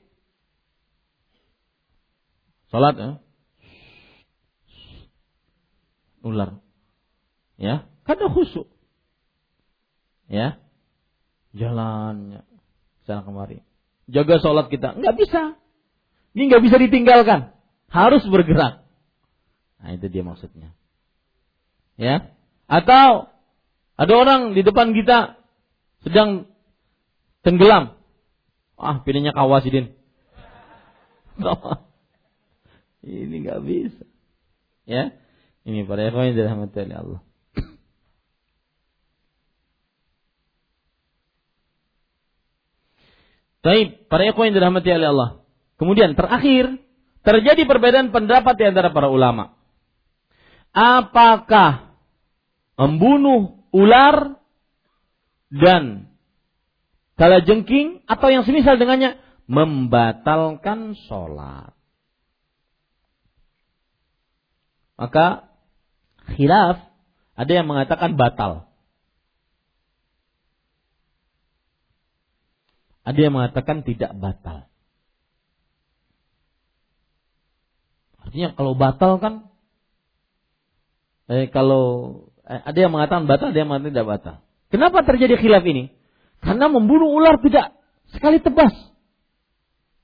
Salat ya. Ular. Ya, karena khusyuk. Ya. Jalannya sana kemari. Jaga sholat kita. Nggak bisa. Ini nggak bisa ditinggalkan. Harus bergerak. Nah itu dia maksudnya. Ya. Atau ada orang di depan kita sedang tenggelam. Ah, pilihnya kawasidin. Ini nggak bisa. Ya, ini para ikhwan yang dirahmati oleh Allah. Baik, para ikhwan yang dirahmati oleh Allah. Kemudian terakhir, terjadi perbedaan pendapat di antara para ulama. Apakah membunuh ular dan kala jengking atau yang semisal dengannya membatalkan sholat. Maka khilaf ada yang mengatakan batal. Ada yang mengatakan tidak batal. Artinya kalau batal kan eh, kalau eh, ada yang mengatakan batal, ada yang mengatakan tidak batal. Kenapa terjadi khilaf ini? Karena membunuh ular tidak sekali tebas.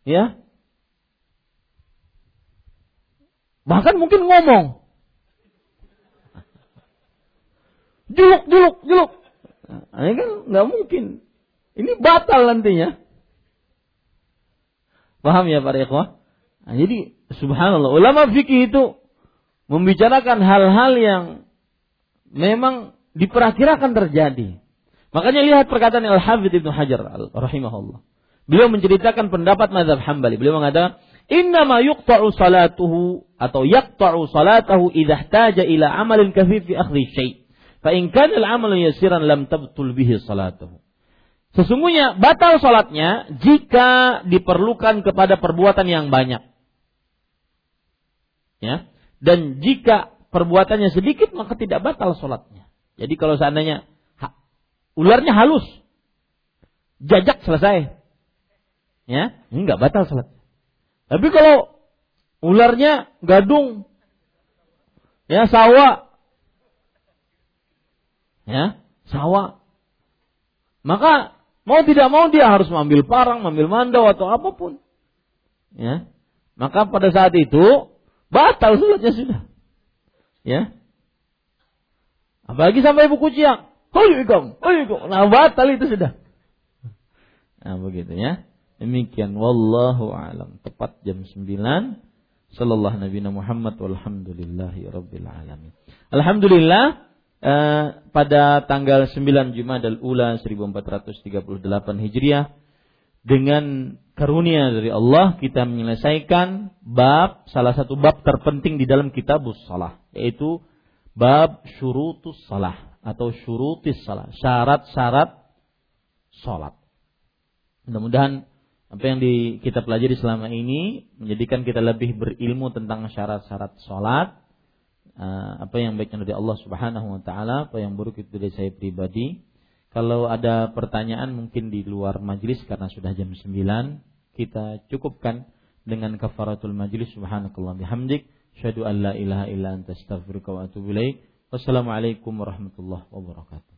Ya. Bahkan mungkin ngomong. Juluk, juluk, juluk. Nah, ini kan nggak mungkin. Ini batal nantinya. Paham ya para ikhwah? Nah, jadi subhanallah ulama fikih itu membicarakan hal-hal yang memang diperkirakan terjadi. Makanya lihat perkataan Al-Hafidh Ibnu Hajar rahimahullah. Beliau menceritakan pendapat mazhab Hambali. Beliau mengatakan, "Innama yuqta'u salatuhu atau yaqta'u salatahu idza ihtaja ila amalin kathir fi akhdhi syai'. Fa in kana al-amalu yasiran lam tabtul bihi salatuhu." Sesungguhnya batal salatnya jika diperlukan kepada perbuatan yang banyak. Ya. Dan jika perbuatannya sedikit maka tidak batal salatnya. Jadi kalau seandainya ularnya halus. Jajak selesai. Ya, ini nggak batal salat. Tapi kalau ularnya gadung, ya sawa, ya sawa, maka mau tidak mau dia harus mengambil parang, mengambil mandau atau apa pun. Ya, maka pada saat itu batal salatnya sudah. Ya, apalagi sampai buku ciang. Hoyukum, hoyukum. Nah, batal itu sudah. Nah, begitu ya. Demikian wallahu alam. Tepat jam 9 sallallahu nabi Muhammad walhamdulillahi rabbil alamin. Alhamdulillah eh, pada tanggal 9 Jumadal Ula 1438 Hijriah dengan karunia dari Allah kita menyelesaikan bab salah satu bab terpenting di dalam kitabus salah yaitu bab syurutus salah atau syurutis salat, syarat-syarat salat. Mudah-mudahan apa yang di, kita pelajari selama ini menjadikan kita lebih berilmu tentang syarat-syarat salat, apa yang baiknya dari Allah Subhanahu wa taala, apa yang buruk itu dari saya pribadi. Kalau ada pertanyaan mungkin di luar majlis karena sudah jam 9, kita cukupkan dengan kafaratul majlis subhanakallah bihamdik syadu an la ilaha illa anta astaghfiruka wa atubu ilaik Wassalamualaikum warahmatullahi wabarakatuh.